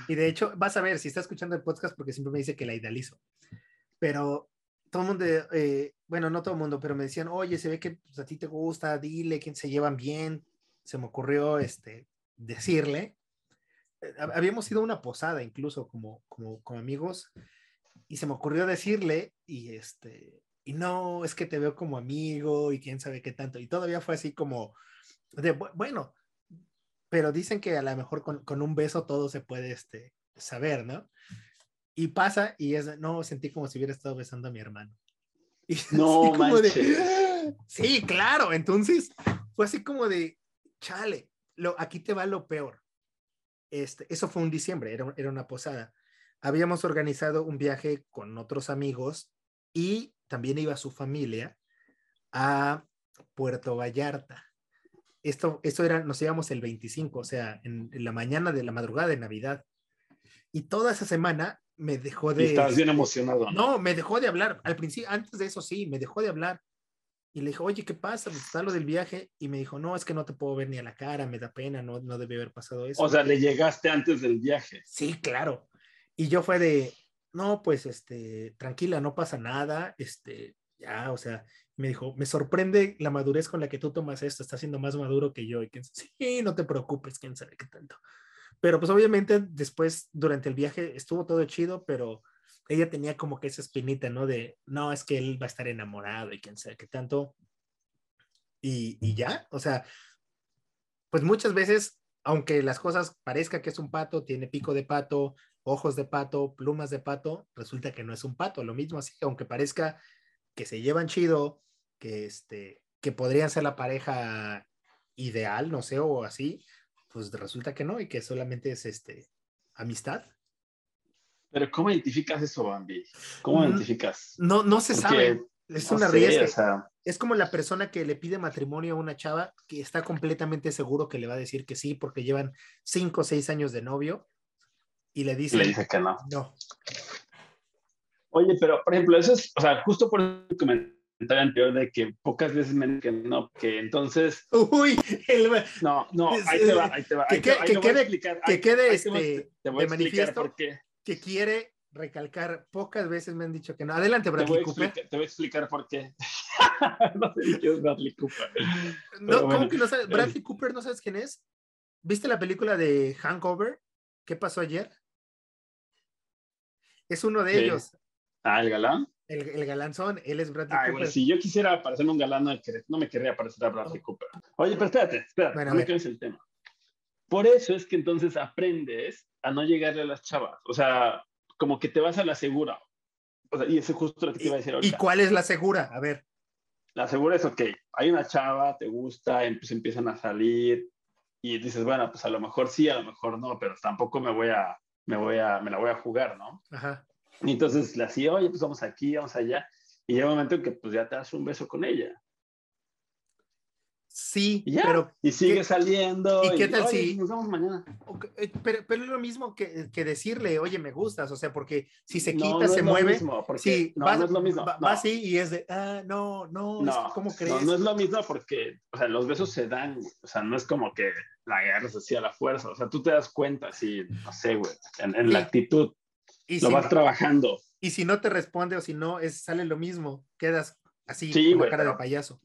Speaker 1: Y de hecho, vas a ver, si está escuchando el podcast, porque siempre me dice que la idealizo. Pero todo el mundo, eh, bueno, no todo el mundo, pero me decían, oye, se ve que pues, a ti te gusta, dile quién se llevan bien. Se me ocurrió este, decirle eh, habíamos ido a una posada incluso como, como, como amigos y se me ocurrió decirle y este, y no, es que te veo como amigo y quién sabe qué tanto. Y todavía fue así como de, bueno, pero dicen que a lo mejor con, con un beso todo se puede este, saber, ¿no? Y pasa y es, no, sentí como si hubiera estado besando a mi hermano. <laughs>
Speaker 2: Y no, como de,
Speaker 1: sí, claro, entonces fue así como de, chale, lo, aquí te va lo peor. Este, eso fue un diciembre, era, era una posada. Habíamos organizado un viaje con otros amigos y también iba su familia a Puerto Vallarta. Esto, esto era, nos íbamos el 25, o sea, en, la mañana de la madrugada de Navidad. Y toda esa semana me dejó de...
Speaker 2: Y estabas bien emocionado.
Speaker 1: ¿no? me dejó de hablar. Al principio, antes de eso sí, me dejó de hablar. Y le dije, oye, ¿qué pasa? Pues, está lo del viaje. Y me dijo, no, es que no te puedo ver ni a la cara, me da pena, no, no debe haber pasado eso.
Speaker 2: O sea, le llegaste antes del viaje.
Speaker 1: Sí, claro. Y yo fue de, no, pues, este, tranquila, no pasa nada, este, ya, o sea, me dijo, me sorprende la madurez con la que tú tomas esto, está siendo más maduro que yo. Y que, sí, no te preocupes, quién sabe qué tanto. Pero pues obviamente después, durante el viaje, estuvo todo chido, pero ella tenía como que esa espinita, ¿no? De, no, es que él va a estar enamorado y quién sabe qué tanto. Y, y ya, o sea, pues muchas veces, aunque las cosas parezca que es un pato, tiene pico de pato, ojos de pato, plumas de pato, resulta que no es un pato. Lo mismo así, aunque parezca que se llevan chido, que este, que podrían ser la pareja ideal, no sé, o así, pues resulta que no y que solamente es este amistad.
Speaker 2: Pero ¿cómo identificas eso, Bambi? ¿Cómo identificas?
Speaker 1: No, no se sabe. Es una riesgo. Es como la persona que le pide matrimonio a una chava que está completamente seguro que le va a decir que sí porque llevan cinco o seis años de novio y le dice,
Speaker 2: le dice que no.
Speaker 1: No.
Speaker 2: Oye, pero por ejemplo, eso es, o sea, justo por el comentario anterior de que pocas veces me que no, que entonces.
Speaker 1: Uy,
Speaker 2: no, no, ahí te va, ahí te va.
Speaker 1: Que, quede, que quede este,
Speaker 2: te voy a
Speaker 1: de manifiesto. Por qué que quiere recalcar, pocas veces me han dicho que no. Adelante, Bradley Cooper.
Speaker 2: te voy a explicar por qué. <laughs> no sé quién es Bradley Cooper.
Speaker 1: No, ¿Cómo que no sabes? Bradley Cooper, ¿no sabes quién es? ¿Viste la película de Hangover? ¿Qué pasó ayer? Es uno de ellos.
Speaker 2: Ah, el galán.
Speaker 1: El, el galanzón, él es Bradley Cooper.
Speaker 2: Bueno, si yo quisiera parecerme un galán, no me querría parecer a Bradley Cooper. Oye, pero espérate, espérate, bueno, no me el tema. Por eso es que entonces aprendes a no llegarle a las chavas. O sea, como que te vas a la segura. O sea, y eso es justo lo que te iba a decir ahorita.
Speaker 1: ¿Y cuál es la segura? A ver.
Speaker 2: La segura es, ok, hay una chava, te gusta, pues empiezan a salir y dices, bueno, pues a lo mejor sí, a lo mejor no, pero tampoco me voy a, me voy a, me la voy a jugar, ¿no?
Speaker 1: Ajá.
Speaker 2: Y entonces le hacía, oye, pues vamos aquí, vamos allá. Y llega un momento en que pues ya te das un beso con ella.
Speaker 1: Sí, pero.
Speaker 2: Y sigue saliendo.
Speaker 1: ¿Y qué tal si.?
Speaker 2: Nos vemos mañana.
Speaker 1: Eh, pero, pero, es lo mismo que, que, decirle, oye, me gustas. O sea, porque si se quita, se mueve.
Speaker 2: Mismo,
Speaker 1: sí,
Speaker 2: no, no es lo mismo.
Speaker 1: Va, así y es de, ah, no, no, no ¿cómo crees?
Speaker 2: No, no es lo mismo porque, o sea, los besos se dan. O sea, no es como que la guerra se hacía a la fuerza. O sea, tú te das cuenta, así, no sé, güey, en, la actitud. Y lo vas trabajando.
Speaker 1: Y si no te responde o si no, es, sale lo mismo. Quedas así, con la cara de payaso.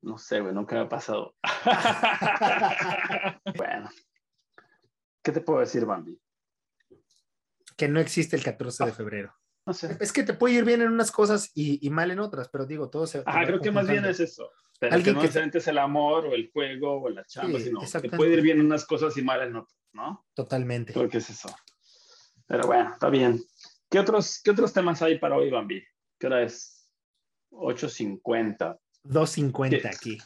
Speaker 2: No sé, güey, nunca me ha pasado. <laughs> bueno. ¿Qué te puedo decir, Bambi?
Speaker 1: Que no existe el 14 de febrero.
Speaker 2: No sé.
Speaker 1: Es que te puede ir bien en unas cosas y, mal en otras, pero digo, todo se.
Speaker 2: Ah, creo que más bien es eso. Pero que no necesariamente es el amor o el juego o la chamba, sino que puede ir bien en unas cosas y mal en otras, ¿no?
Speaker 1: Totalmente.
Speaker 2: Creo que es eso. Pero bueno, está bien. ¿Qué otros, qué otros temas hay para hoy, Bambi? ¿Qué hora es? 8.50.
Speaker 1: 2.50 aquí.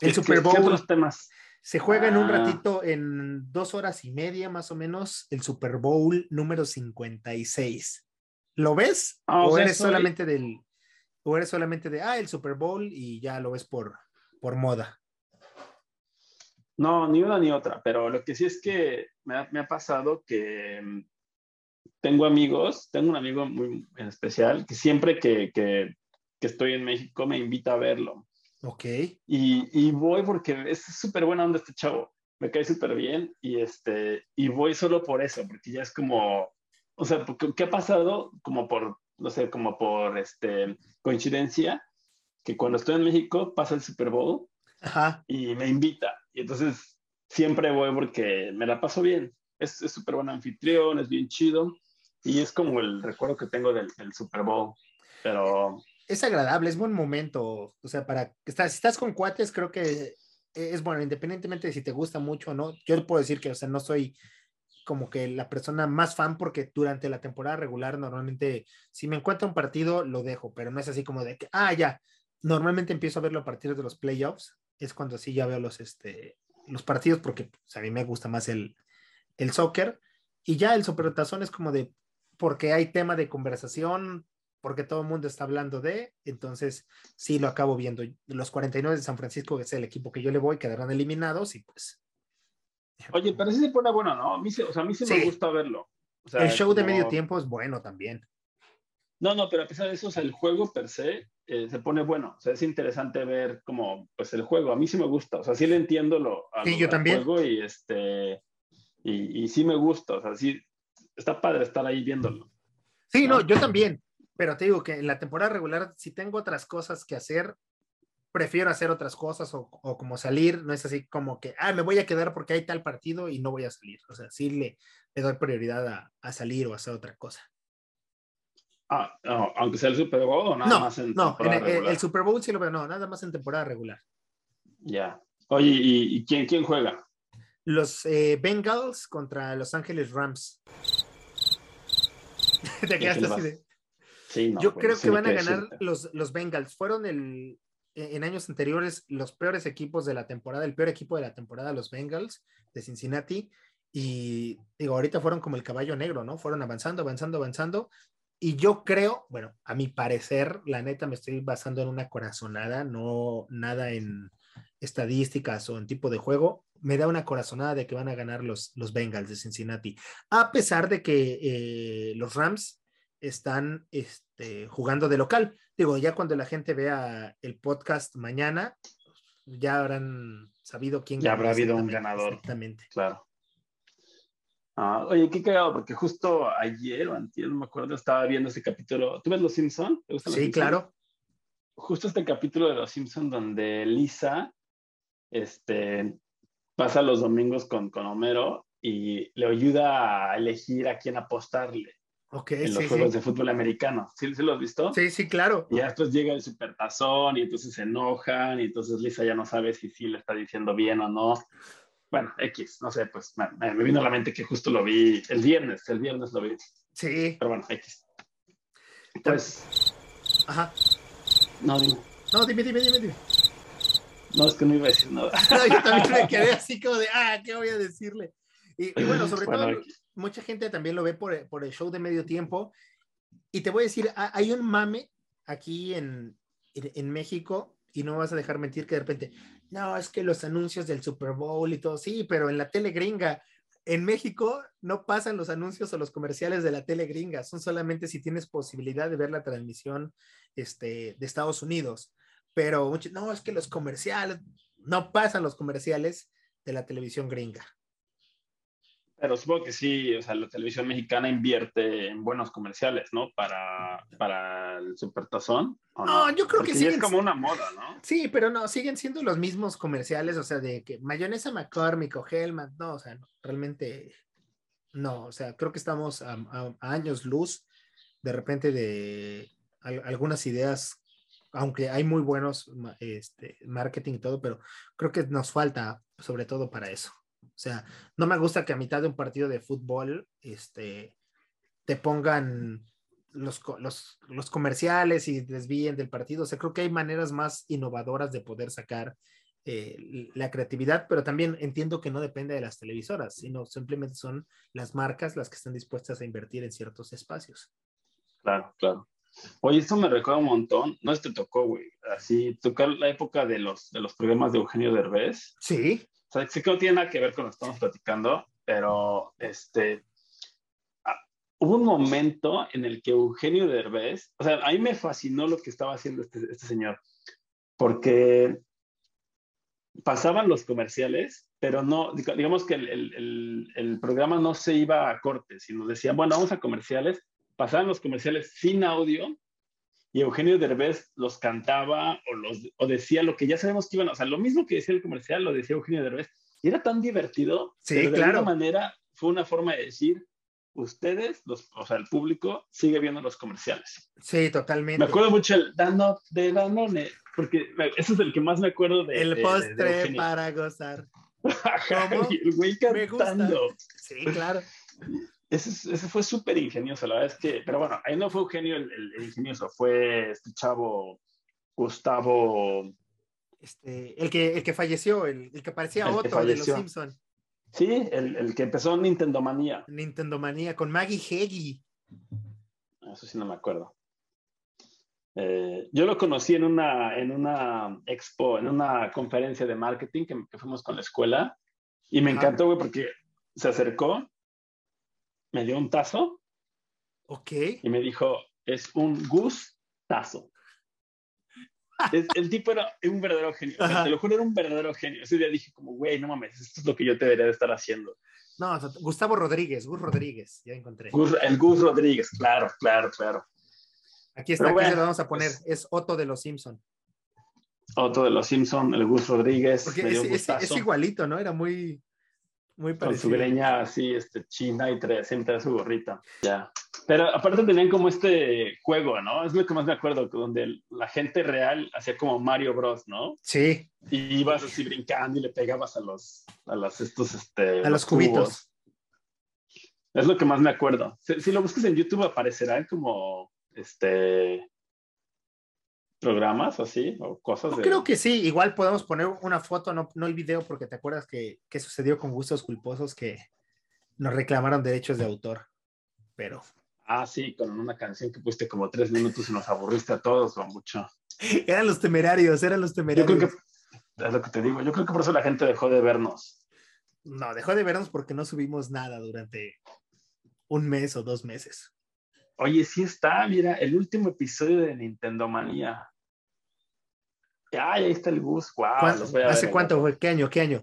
Speaker 1: El Super Bowl.
Speaker 2: otros temas?
Speaker 1: Se juega en un ah. ratito, en dos horas y media más o menos, el Super Bowl número 56. ¿Lo ves? Ah, ¿O, eres solamente del, o eres solamente de, ah, el Super Bowl y ya lo ves por, por moda?
Speaker 2: No, ni una ni otra, pero lo que sí es que me ha, pasado que mm, tengo amigos, tengo un amigo muy en especial que siempre que, que, estoy en México me invita a verlo.
Speaker 1: Ok.
Speaker 2: Y, y voy porque es súper buena onda este chavo, me cae súper bien y, este, y voy solo por eso, porque ya es como, o sea, ¿qué ha pasado? Como por, no sé, como por este, coincidencia, que cuando estoy en México pasa el Super Bowl y me invita. Y entonces siempre voy porque me la paso bien. Es súper buen anfitrión, es bien chido. Y es como el recuerdo que tengo del, Super Bowl. Pero...
Speaker 1: Es agradable, es buen momento. O sea, para que estás, si estás con cuates, creo que es bueno, independientemente de si te gusta mucho o no. Yo puedo decir que, o sea, no soy como que la persona más fan porque durante la temporada regular normalmente si me encuentro un partido lo dejo, pero no es así como de que, ah, ya, normalmente empiezo a verlo a partir de los playoffs, es cuando sí ya veo los, este, los partidos porque pues, a mí me gusta más el, el soccer y ya el supertazón es como de, porque hay tema de conversación, porque todo el mundo está hablando de, entonces sí lo acabo viendo. Los 49 de San Francisco, que es el equipo que yo le voy, quedarán eliminados y pues...
Speaker 2: Oye, pero sí se pone bueno, ¿no? A mí, o sea, a mí sí, me gusta verlo.
Speaker 1: el show de medio tiempo es bueno también.
Speaker 2: No, no, pero a pesar de eso, o sea, el juego per se eh, se pone bueno. O sea, es interesante ver como, pues, el juego. A mí sí me gusta. O sea, sí le entiendo lo,
Speaker 1: a sí, yo también.
Speaker 2: juego y este, y, y, sí me gusta. O sea, sí, está padre estar ahí viéndolo.
Speaker 1: Sí, no, yo también. Pero te digo que en la temporada regular, si tengo otras cosas que hacer, prefiero hacer otras cosas o, o, como salir. No es así como que, ah, me voy a quedar porque hay tal partido y no voy a salir. O sea, sí le, le doy prioridad a, a salir o hacer otra cosa.
Speaker 2: Ah, aunque sea el Super Bowl o nada más en
Speaker 1: no, temporada el, el, Super Bowl sí lo veo, no, nada más en temporada regular.
Speaker 2: Ya. Oye, ¿y, quién, quién juega?
Speaker 1: Los eh, Bengals contra Los Ángeles Rams. <laughs> Te quedaste así de... Sí, no, Yo creo que van a ganar los, los Bengals. Fueron el, en años anteriores los peores equipos de la temporada, el peor equipo de la temporada, los Bengals de Cincinnati. Y digo, ahorita fueron como el caballo negro, ¿no? Fueron avanzando, avanzando, avanzando. Y yo creo, bueno, a mi parecer, la neta me estoy basando en una corazonada, no nada en estadísticas o en tipo de juego. Me da una corazonada de que van a ganar los, los Bengals de Cincinnati, a pesar de que eh, los Rams están este, jugando de local. Digo, ya cuando la gente vea el podcast mañana, ya habrán sabido quién
Speaker 2: Ya habrá habido un ganador. Exactamente. Claro. Ah, oye, qué cagado, porque justo ayer o antier, no me acuerdo, estaba viendo ese capítulo. ¿Tú ves Los Simpson?
Speaker 1: sí, claro.
Speaker 2: Justo este capítulo de Los Simpson donde Lisa este, pasa los domingos con, con Homero y le ayuda a elegir a quién apostarle.
Speaker 1: Okay,
Speaker 2: en los juegos de fútbol americano. ¿Sí, ¿Sí, lo has visto?
Speaker 1: Sí, sí, claro.
Speaker 2: Y ya después llega el supertazón y entonces se enojan y entonces Lisa ya no sabe si sí le está diciendo bien o no bueno, X, no sé, pues me, vino a la mente que justo lo vi el viernes, el viernes lo vi.
Speaker 1: Sí.
Speaker 2: Pero bueno, X. Pues.
Speaker 1: Ajá.
Speaker 2: No, dime.
Speaker 1: No, dime, dime, dime, dime.
Speaker 2: No, es que no iba a decir nada. <laughs>
Speaker 1: yo también me <laughs> quedé así como de, ah, ¿qué voy a decirle? Y, bueno, <laughs> sobre todo, mucha gente también lo ve por, por el show de medio tiempo. Y te voy a decir, hay un mame aquí en, en México y no vas a dejar mentir que de repente, no, es que los anuncios del Super Bowl y todo, sí, pero en la tele gringa, en México no pasan los anuncios o los comerciales de la tele gringa, son solamente si tienes posibilidad de ver la transmisión este, de Estados Unidos. Pero no, es que los comerciales, no pasan los comerciales de la televisión gringa.
Speaker 2: Pero supongo que sí, o sea, la televisión mexicana invierte en buenos comerciales, ¿no? Para, para el supertazón.
Speaker 1: No? yo creo que sí.
Speaker 2: Es como una moda, ¿no?
Speaker 1: Sí, pero no, siguen siendo los mismos comerciales, o sea, de que mayonesa McCormick o Hellman, no, o sea, realmente no, o sea, creo que estamos a, años luz de repente de algunas ideas, aunque hay muy buenos este, marketing y todo, pero creo que nos falta sobre todo para eso. O sea, no me gusta que a mitad de un partido de fútbol este, te pongan los, los, comerciales y desvíen del partido. O sea, creo que hay maneras más innovadoras de poder sacar eh, la creatividad, pero también entiendo que no depende de las televisoras, sino simplemente son las marcas las que están dispuestas a invertir en ciertos espacios.
Speaker 2: Claro, claro. Oye, esto me recuerda un montón. No, te tocó, güey. Así, tocar la época de los, de los programas de Eugenio Derbez.
Speaker 1: Sí
Speaker 2: sea, sé que no tiene nada que ver con lo que estamos platicando, pero este, ah, hubo un momento en el que Eugenio Derbez, o sea, a mí me fascinó lo que estaba haciendo este, este señor, porque pasaban los comerciales, pero no, digamos que el, el, el, programa no se iba a corte, sino decían, bueno, vamos a comerciales, pasaban los comerciales sin audio y Eugenio Derbez los cantaba o, los, o decía lo que ya sabemos que iban, o sea, lo mismo que decía el comercial lo decía Eugenio Derbez, y era tan divertido,
Speaker 1: sí, pero de alguna
Speaker 2: manera fue una forma de decir, ustedes, los, o sea, el público, sigue viendo los comerciales.
Speaker 1: Sí, totalmente.
Speaker 2: Me acuerdo mucho el Danone de Danone, porque ese es el que más me acuerdo de.
Speaker 1: El postre para gozar. <laughs>
Speaker 2: ¿Cómo? El güey cantando.
Speaker 1: Sí, claro.
Speaker 2: Ese, ese fue súper ingenioso, la verdad es que, pero bueno, ahí no fue Eugenio el, el, el ingenioso, fue este chavo Gustavo.
Speaker 1: Este, el, que, el que falleció, el, el que parecía
Speaker 2: El que
Speaker 1: de los. Simpsons.
Speaker 2: Sí, el, el que empezó Nintendo Manía.
Speaker 1: Nintendo Manía con Maggie Heggie.
Speaker 2: Eso sí no me acuerdo. Eh, yo lo conocí en una, en una expo, en una conferencia de marketing que, que fuimos con la escuela y me
Speaker 1: Ajá.
Speaker 2: encantó, güey, porque se acercó, me dio un tazo
Speaker 1: Ok.
Speaker 2: y me dijo, es un gustazo. Es- el tipo era un verdadero genio. O sea, te lo juro, era un verdadero genio. Ese día dije como, güey, no mames, esto es lo que yo debería de estar haciendo.
Speaker 1: No, Gustavo Rodríguez, Gus Rodríguez, ya encontré.
Speaker 2: Gus- el Gus Rodríguez, claro, claro, claro.
Speaker 1: Aquí está, aquí se lo vamos a poner.
Speaker 2: pues-
Speaker 1: Es Otto de los Simpson.
Speaker 2: Otro de los Simpson, el Gus Rodríguez,
Speaker 1: Porque es, igualito, ¿no? Era muy, muy
Speaker 2: con su
Speaker 1: parecido.
Speaker 2: greña así, este, china y trae, siempre trae su gorrita. Ya. Pero aparte tenían como este juego, ¿no? Es lo que más me acuerdo, donde la gente real hacía como Mario Bros, ¿no?
Speaker 1: Sí,
Speaker 2: Y ibas así brincando y le pegabas a los, a los, estos, este,
Speaker 1: a los cubitos.
Speaker 2: cubos. Es lo que más me acuerdo. Si, si lo buscas en YouTube aparecerán como, este, programas así, o cosas
Speaker 1: Yo
Speaker 2: de...
Speaker 1: creo que sí, igual podemos poner una foto, no, no el video, porque te acuerdas que, que sucedió con gustos culposos que nos reclamaron derechos de autor. Pero
Speaker 2: Ah, sí, con una canción que pusiste como tres minutos y nos aburriste a todos, o mucho. <laughs>
Speaker 1: eran los temerarios, eran los
Speaker 2: Yo
Speaker 1: temerarios.
Speaker 2: creo que, es lo que te digo, yo creo que por eso la gente dejó de vernos.
Speaker 1: No, dejó de vernos porque no subimos nada durante un mes o dos meses.
Speaker 2: Oye, sí está, mira, el último episodio de Nintendo Manía. Ay, ahí está el Gus, wow.
Speaker 1: ¿Cuán-
Speaker 2: los voy a ver
Speaker 1: ¿Hace cuánto fue? ¿Qué año? ¿Qué año?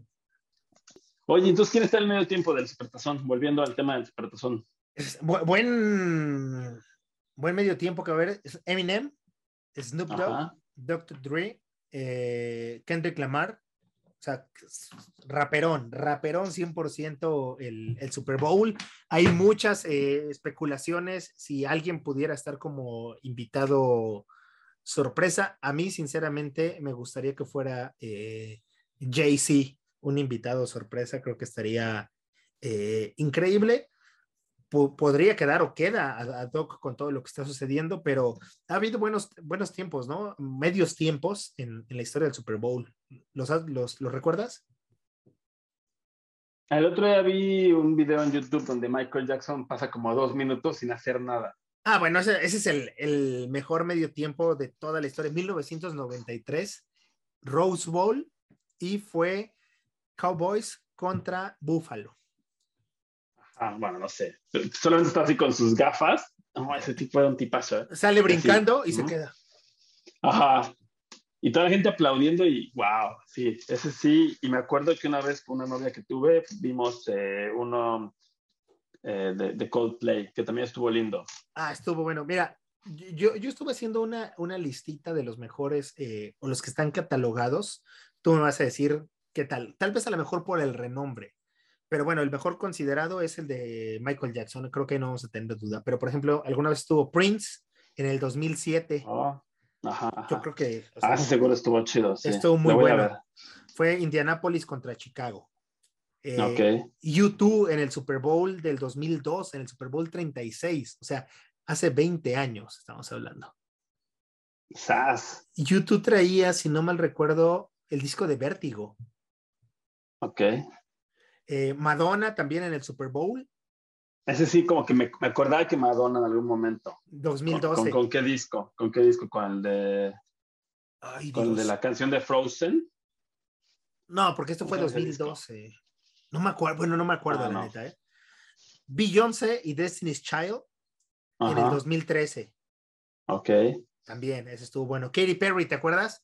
Speaker 2: Oye, entonces, ¿quién está en el medio tiempo del Supertazón? Volviendo al tema del Supertazón.
Speaker 1: Es bu- buen, buen medio tiempo que va a haber. Es Eminem, Snoop Dogg,
Speaker 2: Ajá.
Speaker 1: Dr. Dre, eh, Kendrick Lamar. O sea, raperón, raperón 100% el, el Super Bowl. Hay muchas eh, especulaciones si alguien pudiera estar como invitado sorpresa. A mí, sinceramente, me gustaría que fuera eh, Jay-Z, un invitado sorpresa. Creo que estaría eh, increíble. Po- podría quedar o queda a, a Doc con todo lo que está sucediendo, pero ha habido buenos, buenos tiempos, ¿no? Medios tiempos en, la historia del Super Bowl. ¿Los, has- los, los recuerdas?
Speaker 2: El otro día vi un video en YouTube donde Michael Jackson pasa como dos minutos sin hacer nada.
Speaker 1: Ah, bueno, ese, ese es el, el mejor medio tiempo de toda la historia. 1993, Rose Bowl, y fue Cowboys contra Buffalo.
Speaker 2: Ah, bueno, no sé. Solamente está así con sus gafas. No, ese tipo era un tipazo. ¿eh?
Speaker 1: Sale brincando y se queda.
Speaker 2: Ajá. Y toda la gente aplaudiendo y wow, sí, ese sí. Y me acuerdo que una vez con una novia que tuve, vimos eh, uno eh, de, de Coldplay, que también estuvo lindo.
Speaker 1: Ah, estuvo bueno. Mira, yo, yo estuve haciendo una, una listita de los mejores eh, o los que están catalogados. Tú me vas a decir qué tal. Tal vez a lo mejor por el renombre. Pero bueno, el mejor considerado es el de Michael Jackson. Creo que no vamos a tener duda. Pero por ejemplo, alguna vez estuvo Prince en el 2007.
Speaker 2: Oh, ajá,
Speaker 1: Yo
Speaker 2: ajá.
Speaker 1: creo que o sea,
Speaker 2: Ah, seguro estuvo chido. Sí.
Speaker 1: estuvo muy bueno. fue Indianapolis contra Chicago. Eh,
Speaker 2: Ok.
Speaker 1: U2 en el Super Bowl del 2002, en el Super Bowl 36. O sea, hace 20 años estamos hablando.
Speaker 2: Sas.
Speaker 1: YouTube traía, si no mal recuerdo, el disco de Vértigo.
Speaker 2: Ok.
Speaker 1: Eh, Madonna también en el Super Bowl
Speaker 2: Ese sí, como que me, me acordaba que Madonna en algún momento. ¿Con,
Speaker 1: 2012.
Speaker 2: con, con qué disco? ¿Con qué disco? ¿Con el de,
Speaker 1: Ay,
Speaker 2: con el de la canción de Frozen?
Speaker 1: No, porque esto fue
Speaker 2: ¿Cómo se llama ese
Speaker 1: 2012. No me acuerdo, bueno, no me acuerdo
Speaker 2: Ah,
Speaker 1: la
Speaker 2: no.
Speaker 1: neta, ¿eh? Beyoncé y Destiny's Child en el
Speaker 2: Ajá,
Speaker 1: 2013.
Speaker 2: ok.
Speaker 1: También, ese estuvo bueno. Katy Perry, ¿te acuerdas?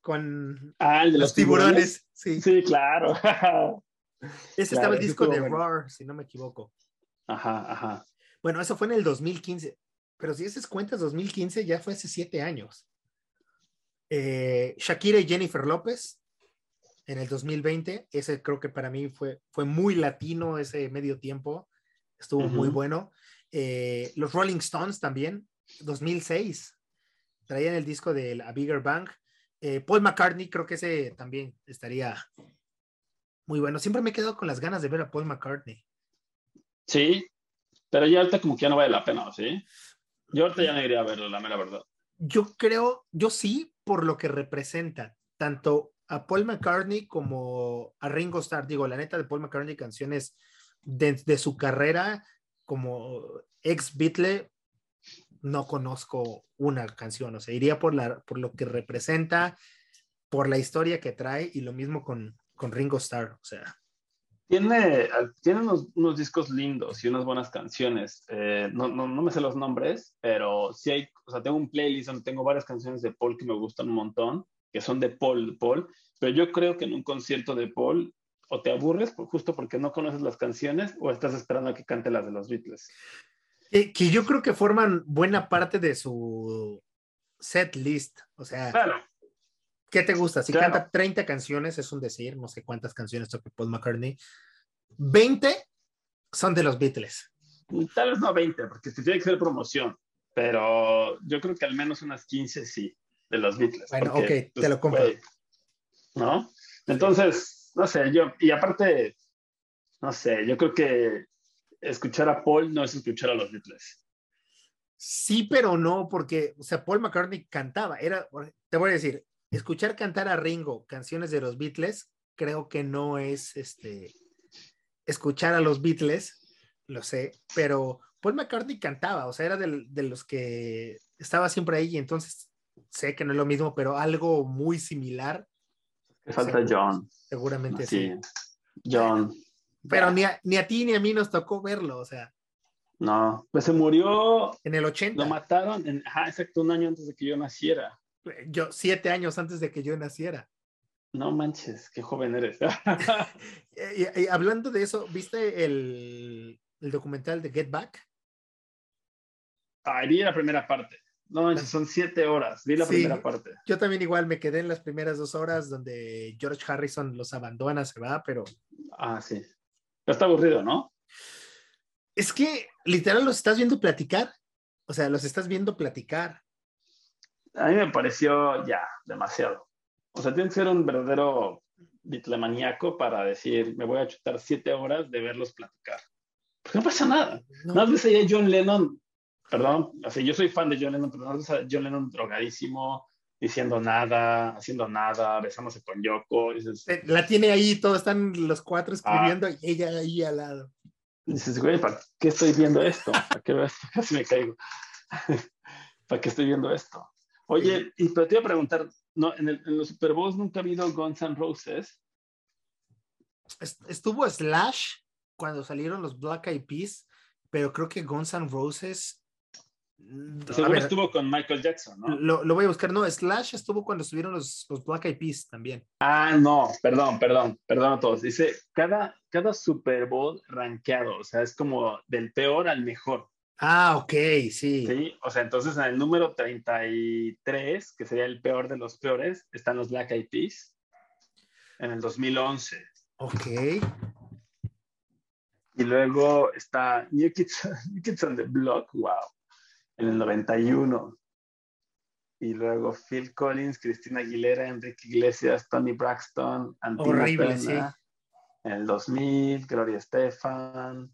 Speaker 1: Con
Speaker 2: Ah, el de
Speaker 1: los, tiburones. Sí.
Speaker 2: Sí, claro.
Speaker 1: Ese
Speaker 2: claro,
Speaker 1: estaba el disco de
Speaker 2: bueno.
Speaker 1: Roar, si no me equivoco.
Speaker 2: Ajá, ajá.
Speaker 1: Bueno, eso fue en el 2015. Pero si haces cuentas, 2015 ya fue hace siete años. Eh, Shakira y Jennifer López en el 2020. Ese creo que para mí fue, fue muy latino ese medio tiempo. Estuvo muy bueno. Eh, los Rolling Stones también, 2006. Traían el disco de A Bigger Bang. Eh, Paul McCartney, creo que ese también estaría muy bueno. Siempre me he quedado con las ganas de ver a Paul McCartney.
Speaker 2: Sí, pero ya ahorita como que ya no vale la pena, ¿sí? Yo ahorita ya no iría a verlo, la mera verdad.
Speaker 1: Yo creo, yo sí, por lo que representa, tanto a Paul McCartney como a Ringo Starr. Digo, la neta de Paul McCartney, canciones de, su carrera como ex Beatle, no conozco una canción. O sea, iría por, la, por lo que representa, por la historia que trae y lo mismo con, con Ringo Starr. O sea,
Speaker 2: Tiene, tiene unos, unos discos lindos y unas buenas canciones. Eh, no, no, no me sé los nombres, pero sí hay, o sea, tengo un playlist donde tengo varias canciones de Paul que me gustan un montón, que son de Paul, Paul, pero yo creo que en un concierto de Paul o te aburres por- justo porque no conoces las canciones o estás esperando a que cante las de los Beatles.
Speaker 1: que, que yo creo que forman buena parte de su set list. O sea,
Speaker 2: Claro,
Speaker 1: ¿Qué te gusta? Si
Speaker 2: Claro.
Speaker 1: canta 30 canciones, es un decir, no sé cuántas canciones toca Paul McCartney. 20 son de los Beatles.
Speaker 2: tal vez no 20, porque tiene que ser promoción, pero yo creo que al menos unas 15 sí, de los Beatles.
Speaker 1: Bueno,
Speaker 2: porque,
Speaker 1: ok, te lo compro.
Speaker 2: ¿No? Entonces, no sé, yo, y aparte, no sé, yo creo que escuchar a Paul no es escuchar a los Beatles.
Speaker 1: Sí, pero no, porque, o sea, Paul McCartney cantaba. Era, te voy a decir, escuchar cantar a Ringo canciones de los Beatles, creo que no es este escuchar a los Beatles, lo sé, pero Paul McCartney cantaba, o sea, era del- de los que estaba siempre ahí, y entonces sé que no es lo mismo, pero algo muy similar,
Speaker 2: falta John.
Speaker 1: seguramente sí.
Speaker 2: Sí, John.
Speaker 1: Pero ni a, ni a ti ni a mí nos tocó verlo, o sea,
Speaker 2: No, pues se murió,
Speaker 1: en el 80,
Speaker 2: lo mataron, en, ajá, exacto, un año antes de que yo naciera.
Speaker 1: yo siete años antes de que yo naciera.
Speaker 2: No manches, qué joven eres. <laughs> <laughs>
Speaker 1: Y- y hablando de eso, ¿viste el, el documental de Get Back?
Speaker 2: Ay, vi la primera parte. No manches, son siete horas. Vi la
Speaker 1: Sí.
Speaker 2: primera parte.
Speaker 1: Yo también igual me quedé en las primeras dos horas donde George Harrison los abandona, se va, pero
Speaker 2: Ah, sí. Pero está aburrido, ¿no?
Speaker 1: es que literal los estás viendo platicar. O sea, los estás viendo platicar.
Speaker 2: A mí me pareció ya demasiado. O sea, tiene que ser un verdadero bitlemaníaco para decir, me voy a chutar siete horas de verlos platicar. Porque no pasa nada.
Speaker 1: No,
Speaker 2: Nada más ves ahí a John Lennon, perdón, o sea, yo soy fan de John Lennon, pero ves a John Lennon drogadísimo, diciendo nada, haciendo nada, besándose con Yoko. Dices,
Speaker 1: eh, la tiene ahí, todos están los cuatro
Speaker 2: Ah.
Speaker 1: escribiendo y ella ahí al lado.
Speaker 2: dices, güey, ¿para qué estoy viendo esto? ¿Para qué? <laughs> Casi me caigo. <laughs> ¿Para qué estoy viendo esto? Oye, y pero te iba a preguntar, ¿no? en, el- en los Super Bowls nunca ha habido Guns N' Roses.
Speaker 1: Est- Estuvo Slash cuando salieron los Black Eyed Peas, pero creo que Guns N' Roses. Mm,
Speaker 2: Seguro
Speaker 1: ver,
Speaker 2: estuvo con Michael Jackson, ¿no?
Speaker 1: lo, lo voy a buscar. No, Slash estuvo cuando estuvieron los, los Black Eyed Peas también.
Speaker 2: Ah, no, perdón, perdón, perdón a todos. Dice, cada, cada Super Bowl rankeado, o sea, es como del peor al mejor,
Speaker 1: Ah, ok, sí.
Speaker 2: ¿sí? O sea, entonces en el número 33, que sería el peor de los peores, están los Black Eyed Peas en el 2011.
Speaker 1: Ok.
Speaker 2: Y luego está New Kids, <laughs> New Kids on the Block, wow, en el 91. Y luego Phil Collins, Cristina Aguilera, Enrique Iglesias, Tony Braxton, Antina
Speaker 1: Horrible,
Speaker 2: Turner, En el 2000, Gloria Estefan,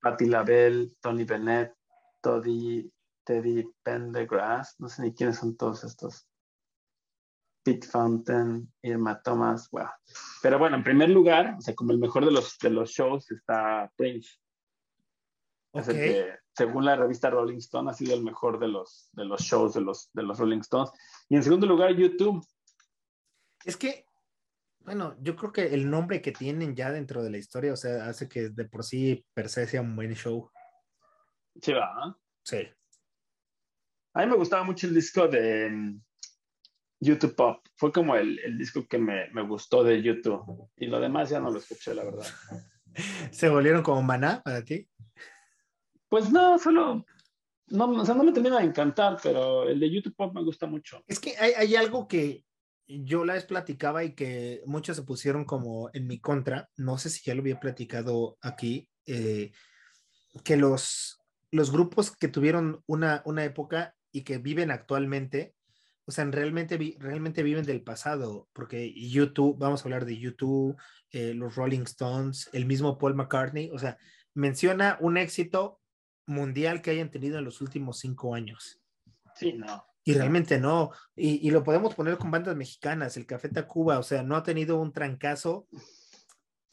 Speaker 2: Patti LaBelle, Tony Bennett, Toddy, Teddy Pendergrass, no sé ni quiénes son todos estos. Pete Fountain, Irma Thomas, wow. Pero bueno, en primer lugar, o sea, como el mejor de los, de los shows está Prince. Es el
Speaker 1: Ok.
Speaker 2: que, según la revista Rolling Stone, ha sido el mejor de los, de los shows de los, de los Rolling Stones. Y en segundo lugar, YouTube.
Speaker 1: Es que Bueno, yo creo que el nombre que tienen ya dentro de la historia, o sea, hace que de por sí per se sea un buen show.
Speaker 2: Sí, va.
Speaker 1: Sí.
Speaker 2: A mí me gustaba mucho el disco de mm, YouTube Pop. Fue como el, el disco que me, me, gustó de YouTube. Y lo demás ya no lo escuché, la verdad. <laughs>
Speaker 1: ¿Se volvieron como maná para ti?
Speaker 2: Pues no, solo. No, o sea, no me termina de encantar, pero el de YouTube Pop me gusta mucho.
Speaker 1: Es que hay, algo que yo la vez platicaba y que muchos se pusieron como en mi contra. No sé si ya lo había platicado aquí. Eh, que los, los grupos que tuvieron una, una época y que viven actualmente, o sea, realmente, realmente viven del pasado, porque YouTube, vamos a hablar de YouTube, eh, los Rolling Stones, el mismo Paul McCartney, o sea, menciona un éxito mundial que hayan tenido en los últimos cinco años.
Speaker 2: Sí, no.
Speaker 1: Y realmente no. Y, y, lo podemos poner con bandas mexicanas, el Café Tacuba, o sea, no ha tenido un trancazo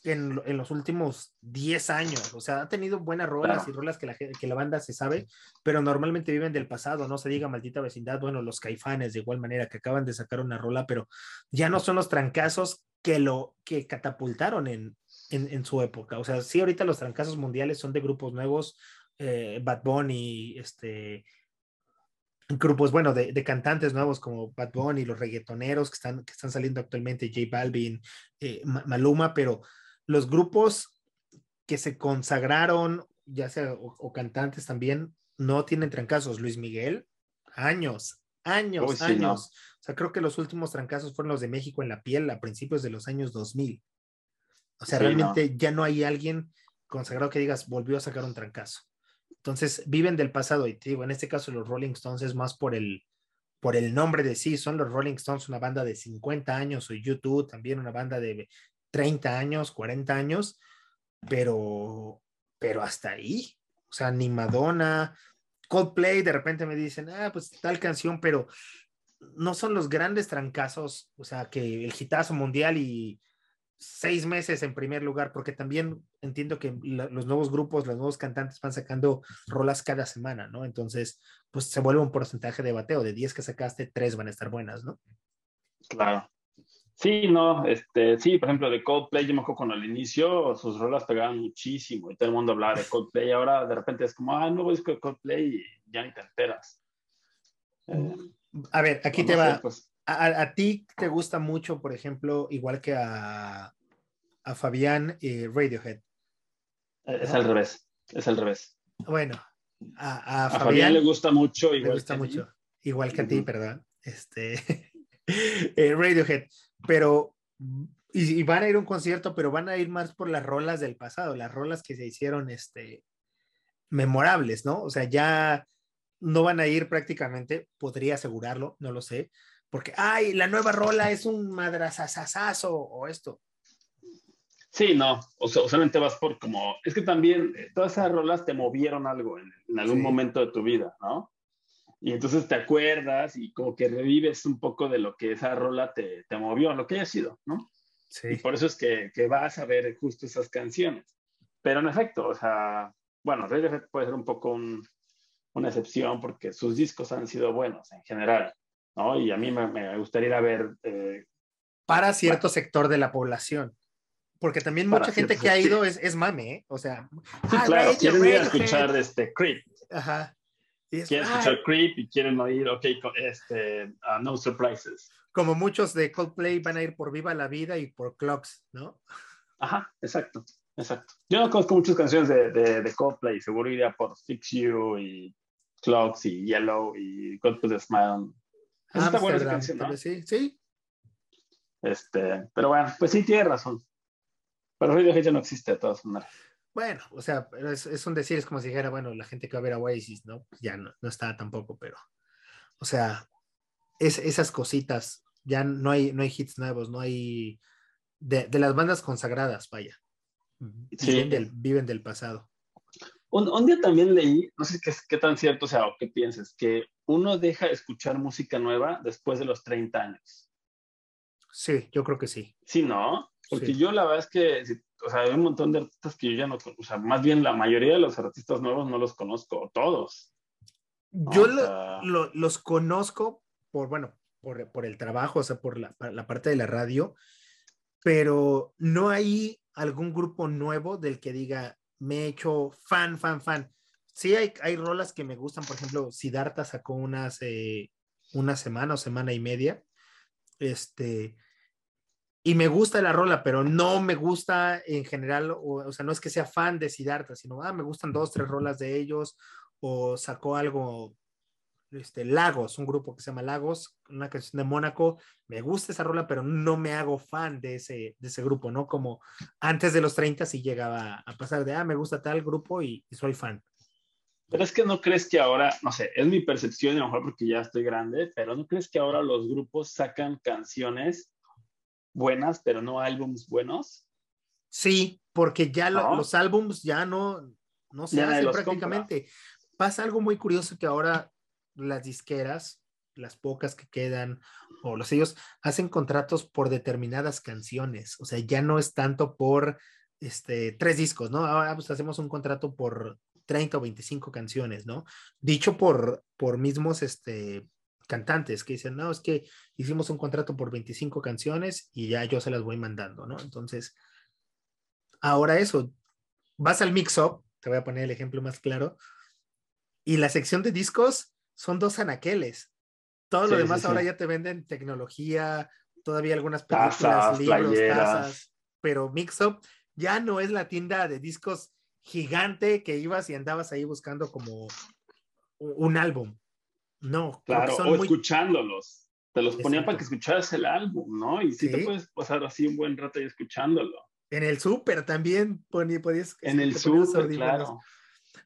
Speaker 1: en, en, los últimos 10 años. O sea, ha tenido buenas rolas claro. y rolas que la, que la banda se sabe, pero normalmente viven del pasado, no se diga maldita vecindad. Bueno, los caifanes de igual manera que acaban de sacar una rola, pero ya no son los trancazos que lo que catapultaron en, en, en su época. O sea, sí, ahorita los trancazos mundiales son de grupos nuevos, eh, Bad Bunny, este, grupos, bueno, de, de, cantantes nuevos como Bad Bunny, los reggaetoneros que están, que están saliendo actualmente, J Balvin, eh, Maluma, pero los grupos que se consagraron, ya sea, o, o, cantantes también, no tienen trancazos. Luis Miguel, años, años, Uy, sí, años. No. O sea, creo que los últimos trancazos fueron los de México en la piel a principios de los años 2000. O sea, sí, realmente no. ya no hay alguien consagrado que digas, volvió a sacar un trancazo. Entonces, viven del pasado y te digo, en este caso los Rolling Stones es más por el, por el nombre de sí, son los Rolling Stones una banda de 50 años o YouTube también una banda de 30 años, 40 años, pero, pero hasta ahí. O sea, ni Madonna, Coldplay, de repente me dicen, ah, pues tal canción, pero no son los grandes trancazos, o sea, que el hitazo mundial y seis meses en primer lugar, porque también entiendo que la, los nuevos grupos, los nuevos cantantes van sacando rolas cada semana, ¿no? Entonces, pues se vuelve un porcentaje de bateo, de 10 que sacaste, 3 van a estar buenas, ¿no?
Speaker 2: Claro. Sí, no, este, sí, por ejemplo, de Coldplay, yo me acuerdo cuando al inicio sus rolas pegaban muchísimo y todo el mundo hablaba de Coldplay, ahora de repente es como, ah, nuevo disco de Coldplay y ya ni te enteras.
Speaker 1: Eh, a ver, aquí te va. Sé, pues, a, a, ti te gusta mucho, por ejemplo, igual que a, a Fabián y Radiohead.
Speaker 2: Es al revés, es al revés.
Speaker 1: Bueno, a,
Speaker 2: a Fabián, Fabián, le gusta mucho,
Speaker 1: igual le gusta que mucho, igual que a ti, perdón. Este, <laughs> eh, Radiohead pero y, y, van a ir a un concierto, pero van a ir más por las rolas del pasado, las rolas que se hicieron este, memorables, ¿no? O sea, ya no van a ir prácticamente, podría asegurarlo, no lo sé, porque, ay, la nueva rola es un madrazazazazo o esto.
Speaker 2: Sí, no, o sea, solamente vas por como, es que también eh, todas esas rolas te movieron algo en, en algún sí. momento de tu vida, ¿no? y entonces te acuerdas y como que revives un poco de lo que esa rola te, te movió, lo que haya sido, ¿no?
Speaker 1: Sí.
Speaker 2: Y por eso es que, que, vas a ver justo esas canciones. Pero en efecto, o sea, bueno, Radiohead puede ser un poco un, una excepción porque sus discos han sido buenos en general, ¿no? Y a mí me, me gustaría ir a ver... Eh,
Speaker 1: Para cierto bueno, sector de la población. Porque también mucha gente que ha ido es, es mame, ¿eh? O sea...
Speaker 2: Sí, ah, claro, Radio, quieren ir a escuchar este Creep.
Speaker 1: Ajá.
Speaker 2: Y es, quieren escuchar ah, Creep y quieren oír, ok, este, uh, No Surprises.
Speaker 1: Como muchos de Coldplay van a ir por Viva la Vida y por Clocks, ¿no?
Speaker 2: Ajá, exacto, exacto. Yo no conozco muchas canciones de, de, de Coldplay, seguro iría por Fix You y Clocks y Yellow y God Put a Smile. Esa está buena esa canción, ¿no?
Speaker 1: Sí, sí.
Speaker 2: Este, pero bueno, pues sí, tiene razón. Pero Radiohead ya no existe de todas maneras.
Speaker 1: Bueno, o sea, es, es, un decir, es como si dijera, bueno, la gente que va a ver a Oasis, ¿no? Ya no, no está tampoco, pero, o sea, es, esas cositas, ya no hay, no hay hits nuevos, no hay, de, de las bandas consagradas, vaya. Sí. Viven, del, viven del pasado.
Speaker 2: Un, un, día también leí, no sé qué, qué tan cierto sea o qué pienses, que uno deja de escuchar música nueva después de los 30 años.
Speaker 1: Sí, yo creo que sí.
Speaker 2: Sí, ¿no? Porque sí. yo la verdad es que o sea, hay un montón de artistas que yo ya no, o sea, más bien la mayoría de los artistas nuevos no los conozco, todos.
Speaker 1: Yo o sea... lo, lo, los conozco por, bueno, por, por, el trabajo, o sea, por la, la, parte de la radio, pero no hay algún grupo nuevo del que diga, me he hecho fan, fan, fan. Sí hay, hay rolas que me gustan, por ejemplo, Siddhartha sacó unas, eh, una semana o semana y media, este, y me gusta la rola, pero no me gusta en general, o, sea, no es que sea fan de Siddhartha, sino, ah, me gustan dos, tres rolas de ellos, o sacó algo este, Lagos, un grupo que se llama Lagos, una canción de Mónaco. Me gusta esa rola, pero no me hago fan de ese, de ese grupo, ¿no? Como antes de los 30 sí llegaba a pasar de, ah, me gusta tal grupo y, soy fan.
Speaker 2: Pero es que no crees que ahora, no sé, es mi percepción, a lo mejor porque ya estoy grande, pero no crees que ahora los grupos sacan canciones buenas, pero no álbums buenos?
Speaker 1: Sí, porque ya los álbums ya no, no se hacen prácticamente. Pasa algo muy curioso que ahora las disqueras, las pocas que quedan, o los ellos hacen contratos por determinadas canciones. O sea, ya no es tanto por este, tres discos, ¿no? Ahora pues hacemos un contrato por 30 o 25 canciones, ¿no? Dicho por, por mismos este, cantantes que dicen, no, es que hicimos un contrato por 25 canciones y ya yo se las voy mandando, ¿no? Entonces, ahora eso, vas al mix-up, te voy a poner el ejemplo más claro, y la sección de discos son dos anaqueles. Todo lo demás ahora ya te venden tecnología, todavía algunas películas, libros, tazas, pero Mixup ya no es la tienda de discos gigante que ibas y andabas ahí buscando como un álbum. No,
Speaker 2: claro, o escuchándolos. Te los ponían para que escucharas el álbum, ¿no? Y sí, te puedes pasar así un buen rato ahí escuchándolo.
Speaker 1: En el súper también podías.
Speaker 2: En el súper, claro.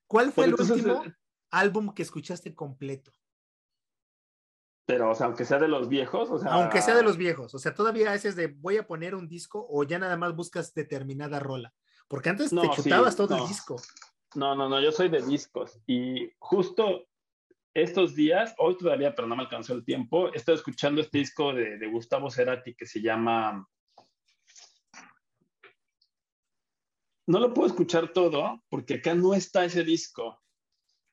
Speaker 1: ¿Cuál fue el último? Eh, álbum que escuchaste completo.
Speaker 2: Pero, o sea, aunque sea de los viejos, o sea.
Speaker 1: Aunque sea de los viejos, o sea, todavía haces de voy a poner un disco o ya nada más buscas determinada rola. Porque antes te chutabas todo el disco.
Speaker 2: No, no, no, yo soy de discos. Y justo estos días, hoy todavía, pero no me alcanzó el tiempo, estoy escuchando este disco de, de Gustavo Cerati que se llama. No lo puedo escuchar todo porque acá no está ese disco.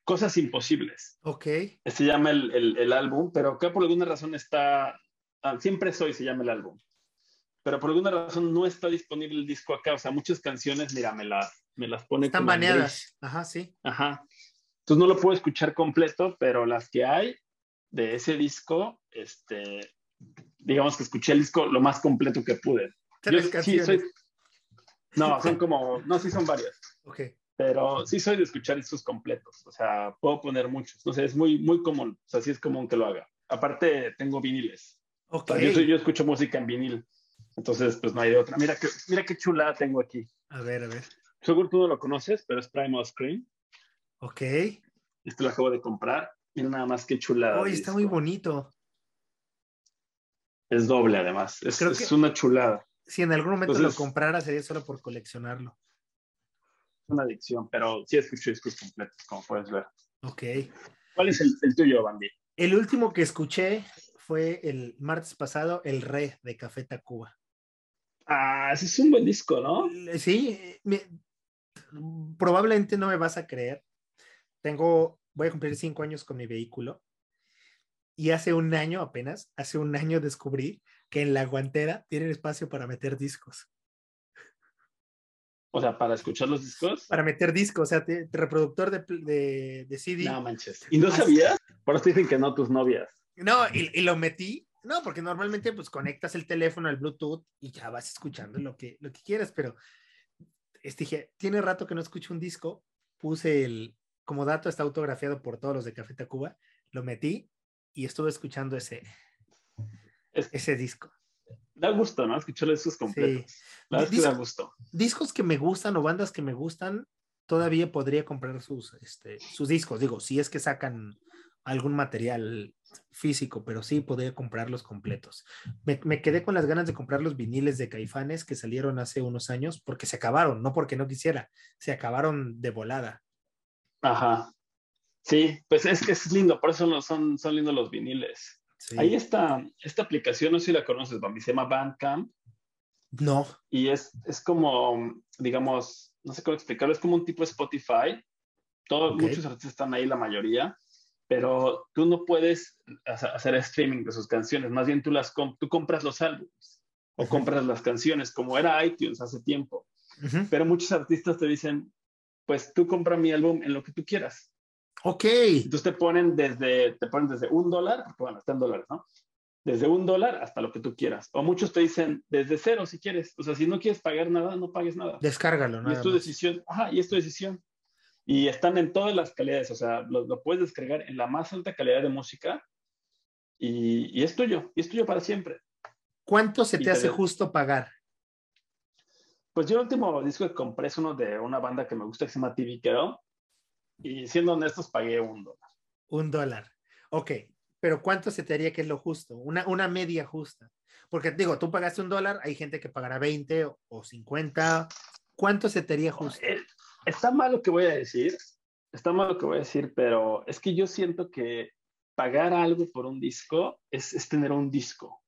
Speaker 2: Cosas Imposibles.
Speaker 1: Ok.
Speaker 2: Se llama el, el, álbum, pero acá por alguna razón está, ah, siempre soy se llama el álbum, pero por alguna razón no está disponible el disco acá, o sea, muchas canciones, mira, me las, me las pone.
Speaker 1: Están baneadas, ajá, sí.
Speaker 2: Ajá. Entonces no lo puedo escuchar completo, pero las que hay de ese disco, este, digamos que escuché el disco lo más completo que pude.
Speaker 1: Yo, sí, soy...
Speaker 2: No, son como, no, sí son varias.
Speaker 1: Ok
Speaker 2: pero sí soy de escuchar discos completos, o sea, puedo poner muchos, no sé, es muy, muy común, o sea, sí es común que lo haga. Aparte, tengo viniles.
Speaker 1: Ok.
Speaker 2: yo, yo, escucho música en vinil, entonces, pues no hay de otra. Mira, que, mira qué chula tengo aquí.
Speaker 1: A ver, a ver.
Speaker 2: Seguro tú no lo conoces, pero es Primal Screen.
Speaker 1: Ok.
Speaker 2: Este lo acabo de comprar. Mira nada más qué chulada.
Speaker 1: Oye, está muy bonito.
Speaker 2: Es doble, además. Es, es una chulada.
Speaker 1: Si en algún momento lo comprara, sería solo por coleccionarlo
Speaker 2: una adicción, pero sí escucho discos completos, como puedes ver.
Speaker 1: Ok.
Speaker 2: ¿Cuál es el, tuyo, Bandy?
Speaker 1: El último que escuché fue el martes pasado, El Re de Café Tacuba.
Speaker 2: Ah, ese es un buen disco, ¿no?
Speaker 1: Sí, probablemente no me vas a creer. Tengo, voy a cumplir cinco años con mi vehículo y hace un año apenas, hace un año descubrí que en la guantera tienen espacio para meter discos.
Speaker 2: O sea, para escuchar los discos.
Speaker 1: Para meter discos, o sea, reproductor de, de, CD.
Speaker 2: No manches. ¿Y no sabías? Por eso dicen que no tus novias.
Speaker 1: No, y, lo metí. No, porque normalmente pues conectas el teléfono al Bluetooth y ya vas escuchando lo que, lo que quieras, pero este, dije, tiene rato que no escucho un disco, puse el, como dato está autografiado por todos los de Café Tacuba, lo metí y estuve escuchando ese, ese disco.
Speaker 2: Da gusto, ¿no? Escuchar esos completos. La verdad es que da gusto.
Speaker 1: Discos que me gustan o bandas que me gustan, todavía podría comprar sus, este, sus discos. Digo, si es que sacan algún material físico, pero sí podría comprarlos completos. Me, me, quedé con las ganas de comprar los viniles de Caifanes que salieron hace unos años porque se acabaron, no porque no quisiera, se acabaron de volada.
Speaker 2: Ajá. Sí, pues es que es lindo, por eso son, son lindos los viniles. Ahí está, esta aplicación, no sé si la conoces, Bambi, se llama Bandcamp.
Speaker 1: No.
Speaker 2: Y es, es como, digamos, no sé cómo explicarlo, es como un tipo Spotify. Todos, Muchos artistas están ahí, la mayoría, pero tú no puedes hacer streaming de sus canciones, más bien tú, las tú compras los álbumes. o compras las canciones, como era iTunes hace tiempo. Pero muchos artistas te dicen, pues tú compra mi álbum en lo que tú quieras.
Speaker 1: Ok.
Speaker 2: Entonces te ponen desde, te ponen desde un dólar, bueno, está en dólares, ¿no? Desde un dólar hasta lo que tú quieras. O muchos te dicen desde cero si quieres. O sea, si no quieres pagar nada, no pagues nada.
Speaker 1: Descárgalo, ¿no?
Speaker 2: Y es tu decisión. Ajá, y es tu decisión. Y están en todas las calidades. O sea, lo, lo puedes descargar en la más alta calidad de música y, y, es tuyo. Y es tuyo para siempre.
Speaker 1: ¿Cuánto se te, te hace justo pagar?
Speaker 2: Pues yo el último disco que compré es uno de una banda que me gusta que se llama TV Kero. Y siendo honestos, pagué un dólar.
Speaker 1: Un dólar. Ok, pero ¿cuánto se te haría que es lo justo? Una, una media justa. Porque digo, tú pagaste un dólar, hay gente que pagará 20 o 50. ¿Cuánto se te haría justo?
Speaker 2: Eh, está mal lo que voy a decir, está mal lo que voy a decir, pero es que yo siento que pagar algo por un disco es, es tener un disco.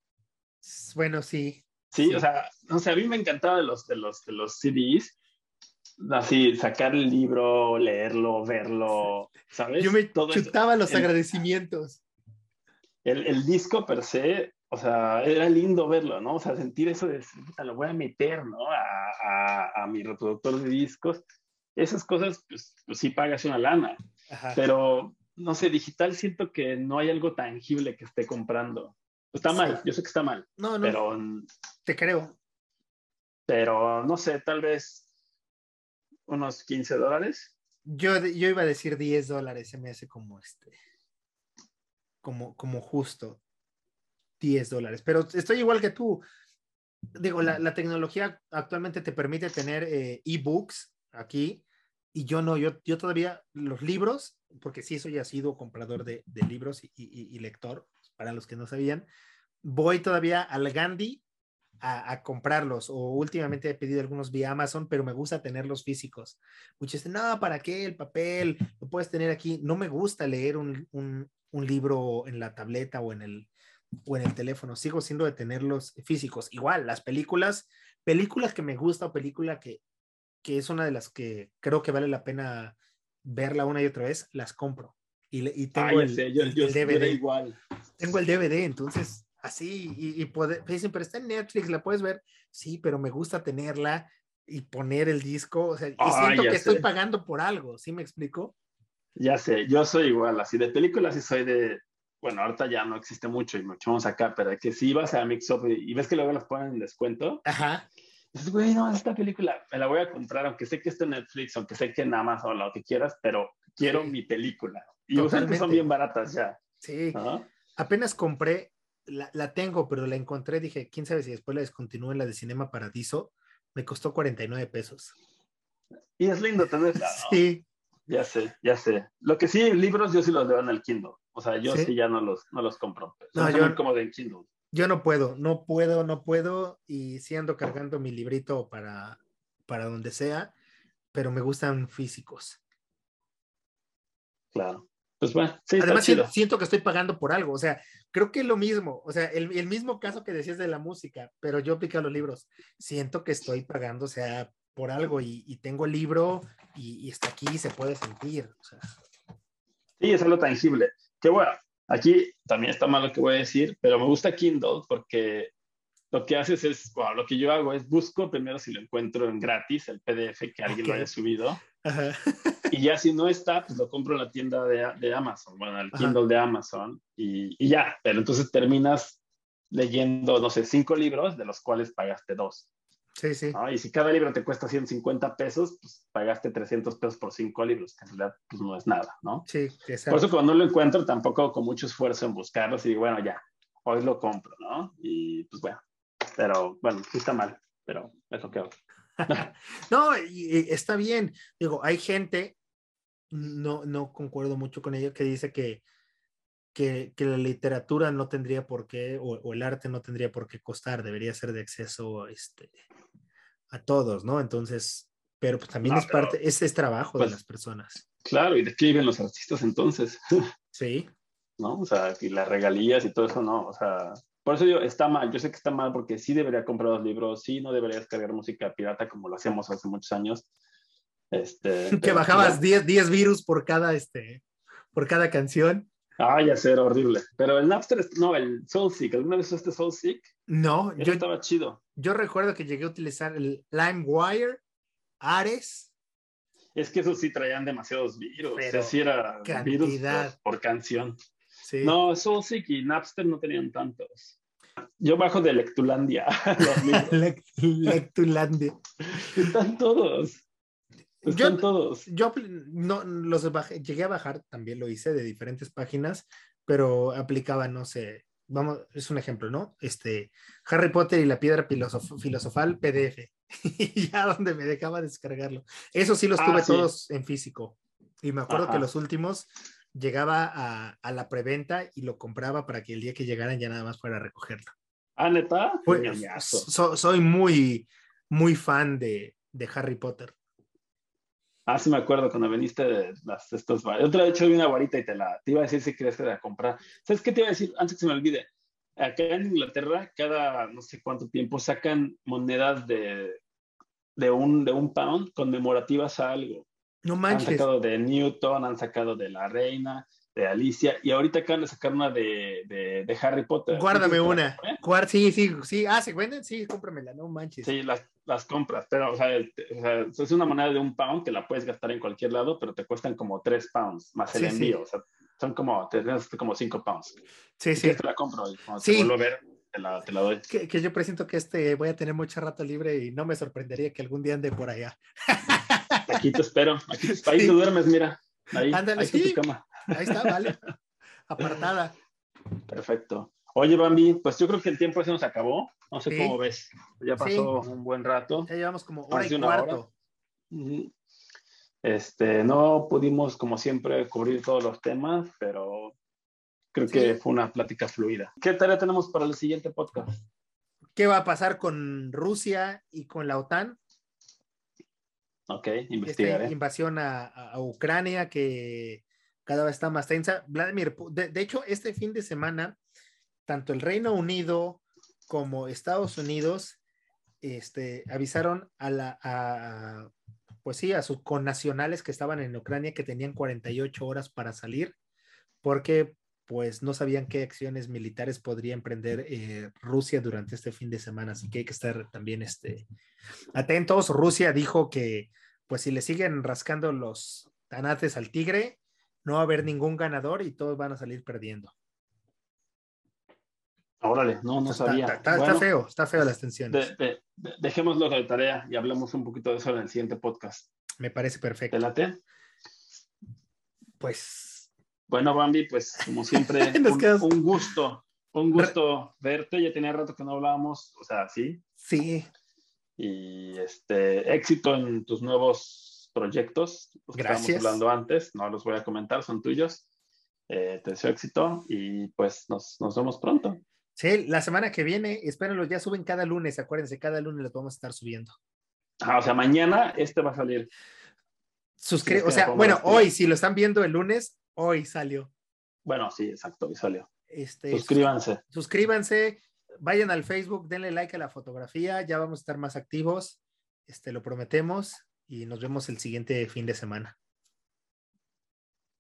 Speaker 1: Bueno, sí.
Speaker 2: Sí, sí. O, sea, o sea, a mí me encantaba de los, de los, de los CDs, así sacar el libro, leerlo, verlo, ¿sabes?
Speaker 1: Yo me Todo chutaba los el, agradecimientos.
Speaker 2: El, el, disco per se, o sea, era lindo verlo, ¿no? O sea, sentir eso de, lo voy a meter, ¿no? A, a, a mi reproductor de discos. Esas cosas, pues, pues sí pagas una lana. Ajá. Pero, no sé, digital siento que no hay algo tangible que esté comprando. Está sí. mal, yo sé que está mal.
Speaker 1: No, no.
Speaker 2: Pero,
Speaker 1: te creo.
Speaker 2: Pero, no sé, tal vez unos 15 dólares.
Speaker 1: Yo, yo iba a decir 10 dólares, se me hace como este, como, como justo 10 dólares, pero estoy igual que tú. Digo, la, la tecnología actualmente te permite tener eh, ebooks aquí y yo no, yo, yo todavía los libros, porque sí soy sido comprador de, de libros y, y, y, lector, para los que no sabían, voy todavía al Gandhi a, a, comprarlos o últimamente he pedido algunos vía Amazon, pero me gusta tenerlos físicos. Muchos dicen, no, ¿para qué el papel? Lo puedes tener aquí. No me gusta leer un, un, un libro en la tableta o en, el, o en el teléfono. Sigo siendo de tenerlos físicos. Igual, las películas, películas que me gusta o película que, que es una de las que creo que vale la pena verla una y otra vez, las compro. Y, y tengo
Speaker 2: Ay,
Speaker 1: el,
Speaker 2: sé, yo,
Speaker 1: el,
Speaker 2: yo
Speaker 1: el DVD.
Speaker 2: igual.
Speaker 1: Tengo el DVD, entonces así, y, y poder, dicen, pero está en Netflix, la puedes ver. Sí, pero me gusta tenerla y poner el disco, o sea, y
Speaker 2: Ah,
Speaker 1: siento que estoy pagando por algo, ¿sí me explico?
Speaker 2: Ya sé, yo soy igual, así de películas sí soy de, bueno, ahorita ya no existe mucho y mucho vamos acá, pero que si vas a Mix Up y, y ves que luego las ponen en descuento,
Speaker 1: Ajá.
Speaker 2: dices, güey, no, esta película me la voy a comprar, aunque sé que está en Netflix, aunque sé que en Amazon, lo que quieras, pero quiero
Speaker 1: Sí.
Speaker 2: mi película. Y usualmente son bien baratas ya.
Speaker 1: Sí,
Speaker 2: ¿no?
Speaker 1: apenas compré, la, la tengo, pero la encontré, dije, quién sabe si después la descontinúo en la de Cinema Paradiso, me costó 49 pesos.
Speaker 2: Y es lindo tenerla, ¿no?
Speaker 1: Sí,
Speaker 2: Ya sé, ya sé. Lo que sí, libros yo sí los leo en el Kindle. O sea, yo
Speaker 1: ¿Sí?
Speaker 2: sí, ya no los, no los compro.
Speaker 1: No, yo-
Speaker 2: cómodos en Kindle.
Speaker 1: yo no puedo, no puedo, no puedo, y sí ando cargando mi librito para, para donde sea, pero me gustan físicos.
Speaker 2: Claro. Pues bueno, sí,
Speaker 1: Además, siento, siento que estoy pagando por algo, o sea, creo que es lo mismo, o sea, el, el mismo caso que decías de la música, pero yo aplico a los libros, siento que estoy pagando, o sea, por algo y, y tengo el libro y, y está aquí y se puede sentir, o sea,
Speaker 2: Sí, es algo tangible. Que bueno, aquí también está mal lo que voy a decir, pero me gusta Kindle porque lo que haces es, bueno, lo que yo hago es busco primero si lo encuentro en gratis, el PDF que alguien lo
Speaker 1: Ok.
Speaker 2: haya subido,
Speaker 1: Ajá.
Speaker 2: Y ya si no está, pues lo compro en la tienda de, de Amazon, bueno, el
Speaker 1: Ajá.
Speaker 2: Kindle de Amazon, y, y ya, pero entonces terminas leyendo, no sé, cinco libros, de los cuales pagaste dos.
Speaker 1: sí, sí,
Speaker 2: ¿no? Y si cada libro te cuesta 150 pesos, pues pagaste 300 pesos por cinco libros, que en realidad pues no es nada, ¿no?
Speaker 1: sí,
Speaker 2: Por
Speaker 1: exacto.
Speaker 2: eso cuando no lo encuentro, tampoco con mucho esfuerzo en buscarlos y digo, bueno, ya, hoy lo compro, ¿no? Y pues bueno, pero bueno, sí está mal, pero es lo que hago. <laughs>
Speaker 1: No, y, y está bien. Digo, hay gente, no, no concuerdo mucho con ello, que dice que, que, que la literatura no tendría por qué, o, o el arte no tendría por qué costar, debería ser de acceso este, a todos, ¿no? Entonces, pero pues también
Speaker 2: No,
Speaker 1: es
Speaker 2: pero,
Speaker 1: parte, ese es trabajo de
Speaker 2: pues,
Speaker 1: las personas.
Speaker 2: Claro, ¿y de qué viven los artistas entonces? <laughs>
Speaker 1: Sí,
Speaker 2: ¿No? O sea, y las regalías y todo eso, no, o sea, por eso yo, está mal, yo sé que está mal porque sí debería comprar los libros, sí no debería descargar música pirata como lo hacíamos hace muchos años. Este, <laughs>
Speaker 1: que
Speaker 2: pero,
Speaker 1: bajabas
Speaker 2: pues,
Speaker 1: 10, 10 virus por cada, este, por cada canción.
Speaker 2: Ah, ya sé, era horrible. Pero el Napster, no, el SoulSeek, ¿alguna vez usaste SoulSeek?
Speaker 1: No,
Speaker 2: yo estaba chido.
Speaker 1: Yo recuerdo que llegué a utilizar el LimeWire, Ares.
Speaker 2: Es que esos sí traían demasiados virus. Pero o sea, sí era virus por, canción. Sí. No, SoulSeek y Napster no tenían tantos. Yo bajo de Lectulandia.
Speaker 1: Lectulandia. <laughs> <laughs>
Speaker 2: Están todos. Están
Speaker 1: yo,
Speaker 2: todos.
Speaker 1: Yo no, los llegué a bajar, también lo hice de diferentes páginas, pero aplicaba, no sé, vamos, es un ejemplo, ¿no? Este, Harry Potter y la piedra filosofal PDF. <laughs> y ya donde me dejaba descargarlo. Eso sí los ah, tuve todos en físico. Y me acuerdo que los últimos llegaba a, a, la preventa y lo compraba para que el día que llegaran ya nada más fuera a recogerlo.
Speaker 2: Ah, neta.
Speaker 1: soy muy, muy fan de, de Harry Potter.
Speaker 2: Ah, sí me acuerdo cuando viniste de las, estos Yo te hecho vi una varita y te la te iba a decir si querías que la comprar. ¿Sabes qué te iba a decir? Antes que se me olvide. Acá en Inglaterra, cada no sé cuánto tiempo sacan monedas de, de, un, de un pound conmemorativas a algo.
Speaker 1: No manches.
Speaker 2: Han sacado de Newton, han sacado de la reina, de Alicia, y ahorita acaban de sacar una de, de, de Harry Potter.
Speaker 1: Guárdame una. Sí, sí, sí. Ah, ¿se venden? Sí, cómpramela, no manches.
Speaker 2: Sí, las, las compras, pero, o sea, es una moneda de un pound que la puedes gastar en cualquier lado, pero te cuestan como tres pounds más el envío, o sea, son como, te como cinco pounds.
Speaker 1: Sí, sí.
Speaker 2: Te la compro y cuando te vuelvo a ver, te la, te la doy.
Speaker 1: Que, que, yo presiento que este voy a tener mucho rato libre y no me sorprendería que algún día ande por allá.
Speaker 2: Aquí te espero, aquí, ahí te duermes, mira. Ahí,
Speaker 1: Ándale,
Speaker 2: ahí
Speaker 1: sí. tu cama. Ahí está, vale. Apartada.
Speaker 2: Perfecto. Oye, Bambi, pues yo creo que el tiempo se nos acabó. No sé cómo ves. Ya pasó un buen rato.
Speaker 1: Ya llevamos como hora y cuarto.
Speaker 2: Este, no pudimos, como siempre, cubrir todos los temas, pero creo que fue una plática fluida. ¿Qué tarea tenemos para el siguiente podcast?
Speaker 1: ¿Qué va a pasar con Rusia y con la OTAN?
Speaker 2: Ok, investigaré.
Speaker 1: Esta invasión a, a, Ucrania que cada vez está más tensa. Vladimir, de, hecho, este fin de semana, tanto el Reino Unido como Estados Unidos este, avisaron a la, a, pues sí, a sus connacionales que estaban en Ucrania que tenían 48 horas para salir, porque pues no sabían qué acciones militares podría emprender eh, Rusia durante este fin de semana, así que hay que estar también este, atentos. Rusia dijo que pues si le siguen rascando los tanates al tigre, no va a haber ningún ganador y todos van a salir perdiendo.
Speaker 2: Órale, no, no sabía.
Speaker 1: Está, feo, está feo las tensiones.
Speaker 2: dejémoslo de tarea y hablemos un poquito de eso en el siguiente podcast.
Speaker 1: Me parece perfecto.
Speaker 2: ¿Te late?
Speaker 1: Pues.
Speaker 2: Bueno, Bambi, pues como siempre, <laughs> un, gusto, un gusto verte. Ya tenía rato que no hablábamos, o sea, sí.
Speaker 1: Sí.
Speaker 2: Y este, éxito en tus nuevos proyectos, los que estábamos hablando antes, no los voy a comentar, son tuyos. Eh, te deseo éxito y pues nos, nos vemos pronto.
Speaker 1: Sí, la semana que viene, espérenlo, ya suben cada lunes, acuérdense, cada lunes los vamos a estar subiendo.
Speaker 2: Ah, o sea, mañana este va a salir.
Speaker 1: Suscri o sea, bueno, hoy, si lo están viendo el lunes, hoy salió.
Speaker 2: Bueno, sí, exacto, hoy salió.
Speaker 1: Este,
Speaker 2: suscríbanse.
Speaker 1: Suscríbanse, vayan al Facebook, denle like a la fotografía, ya vamos a estar más activos, este, lo prometemos y nos vemos el siguiente fin de semana.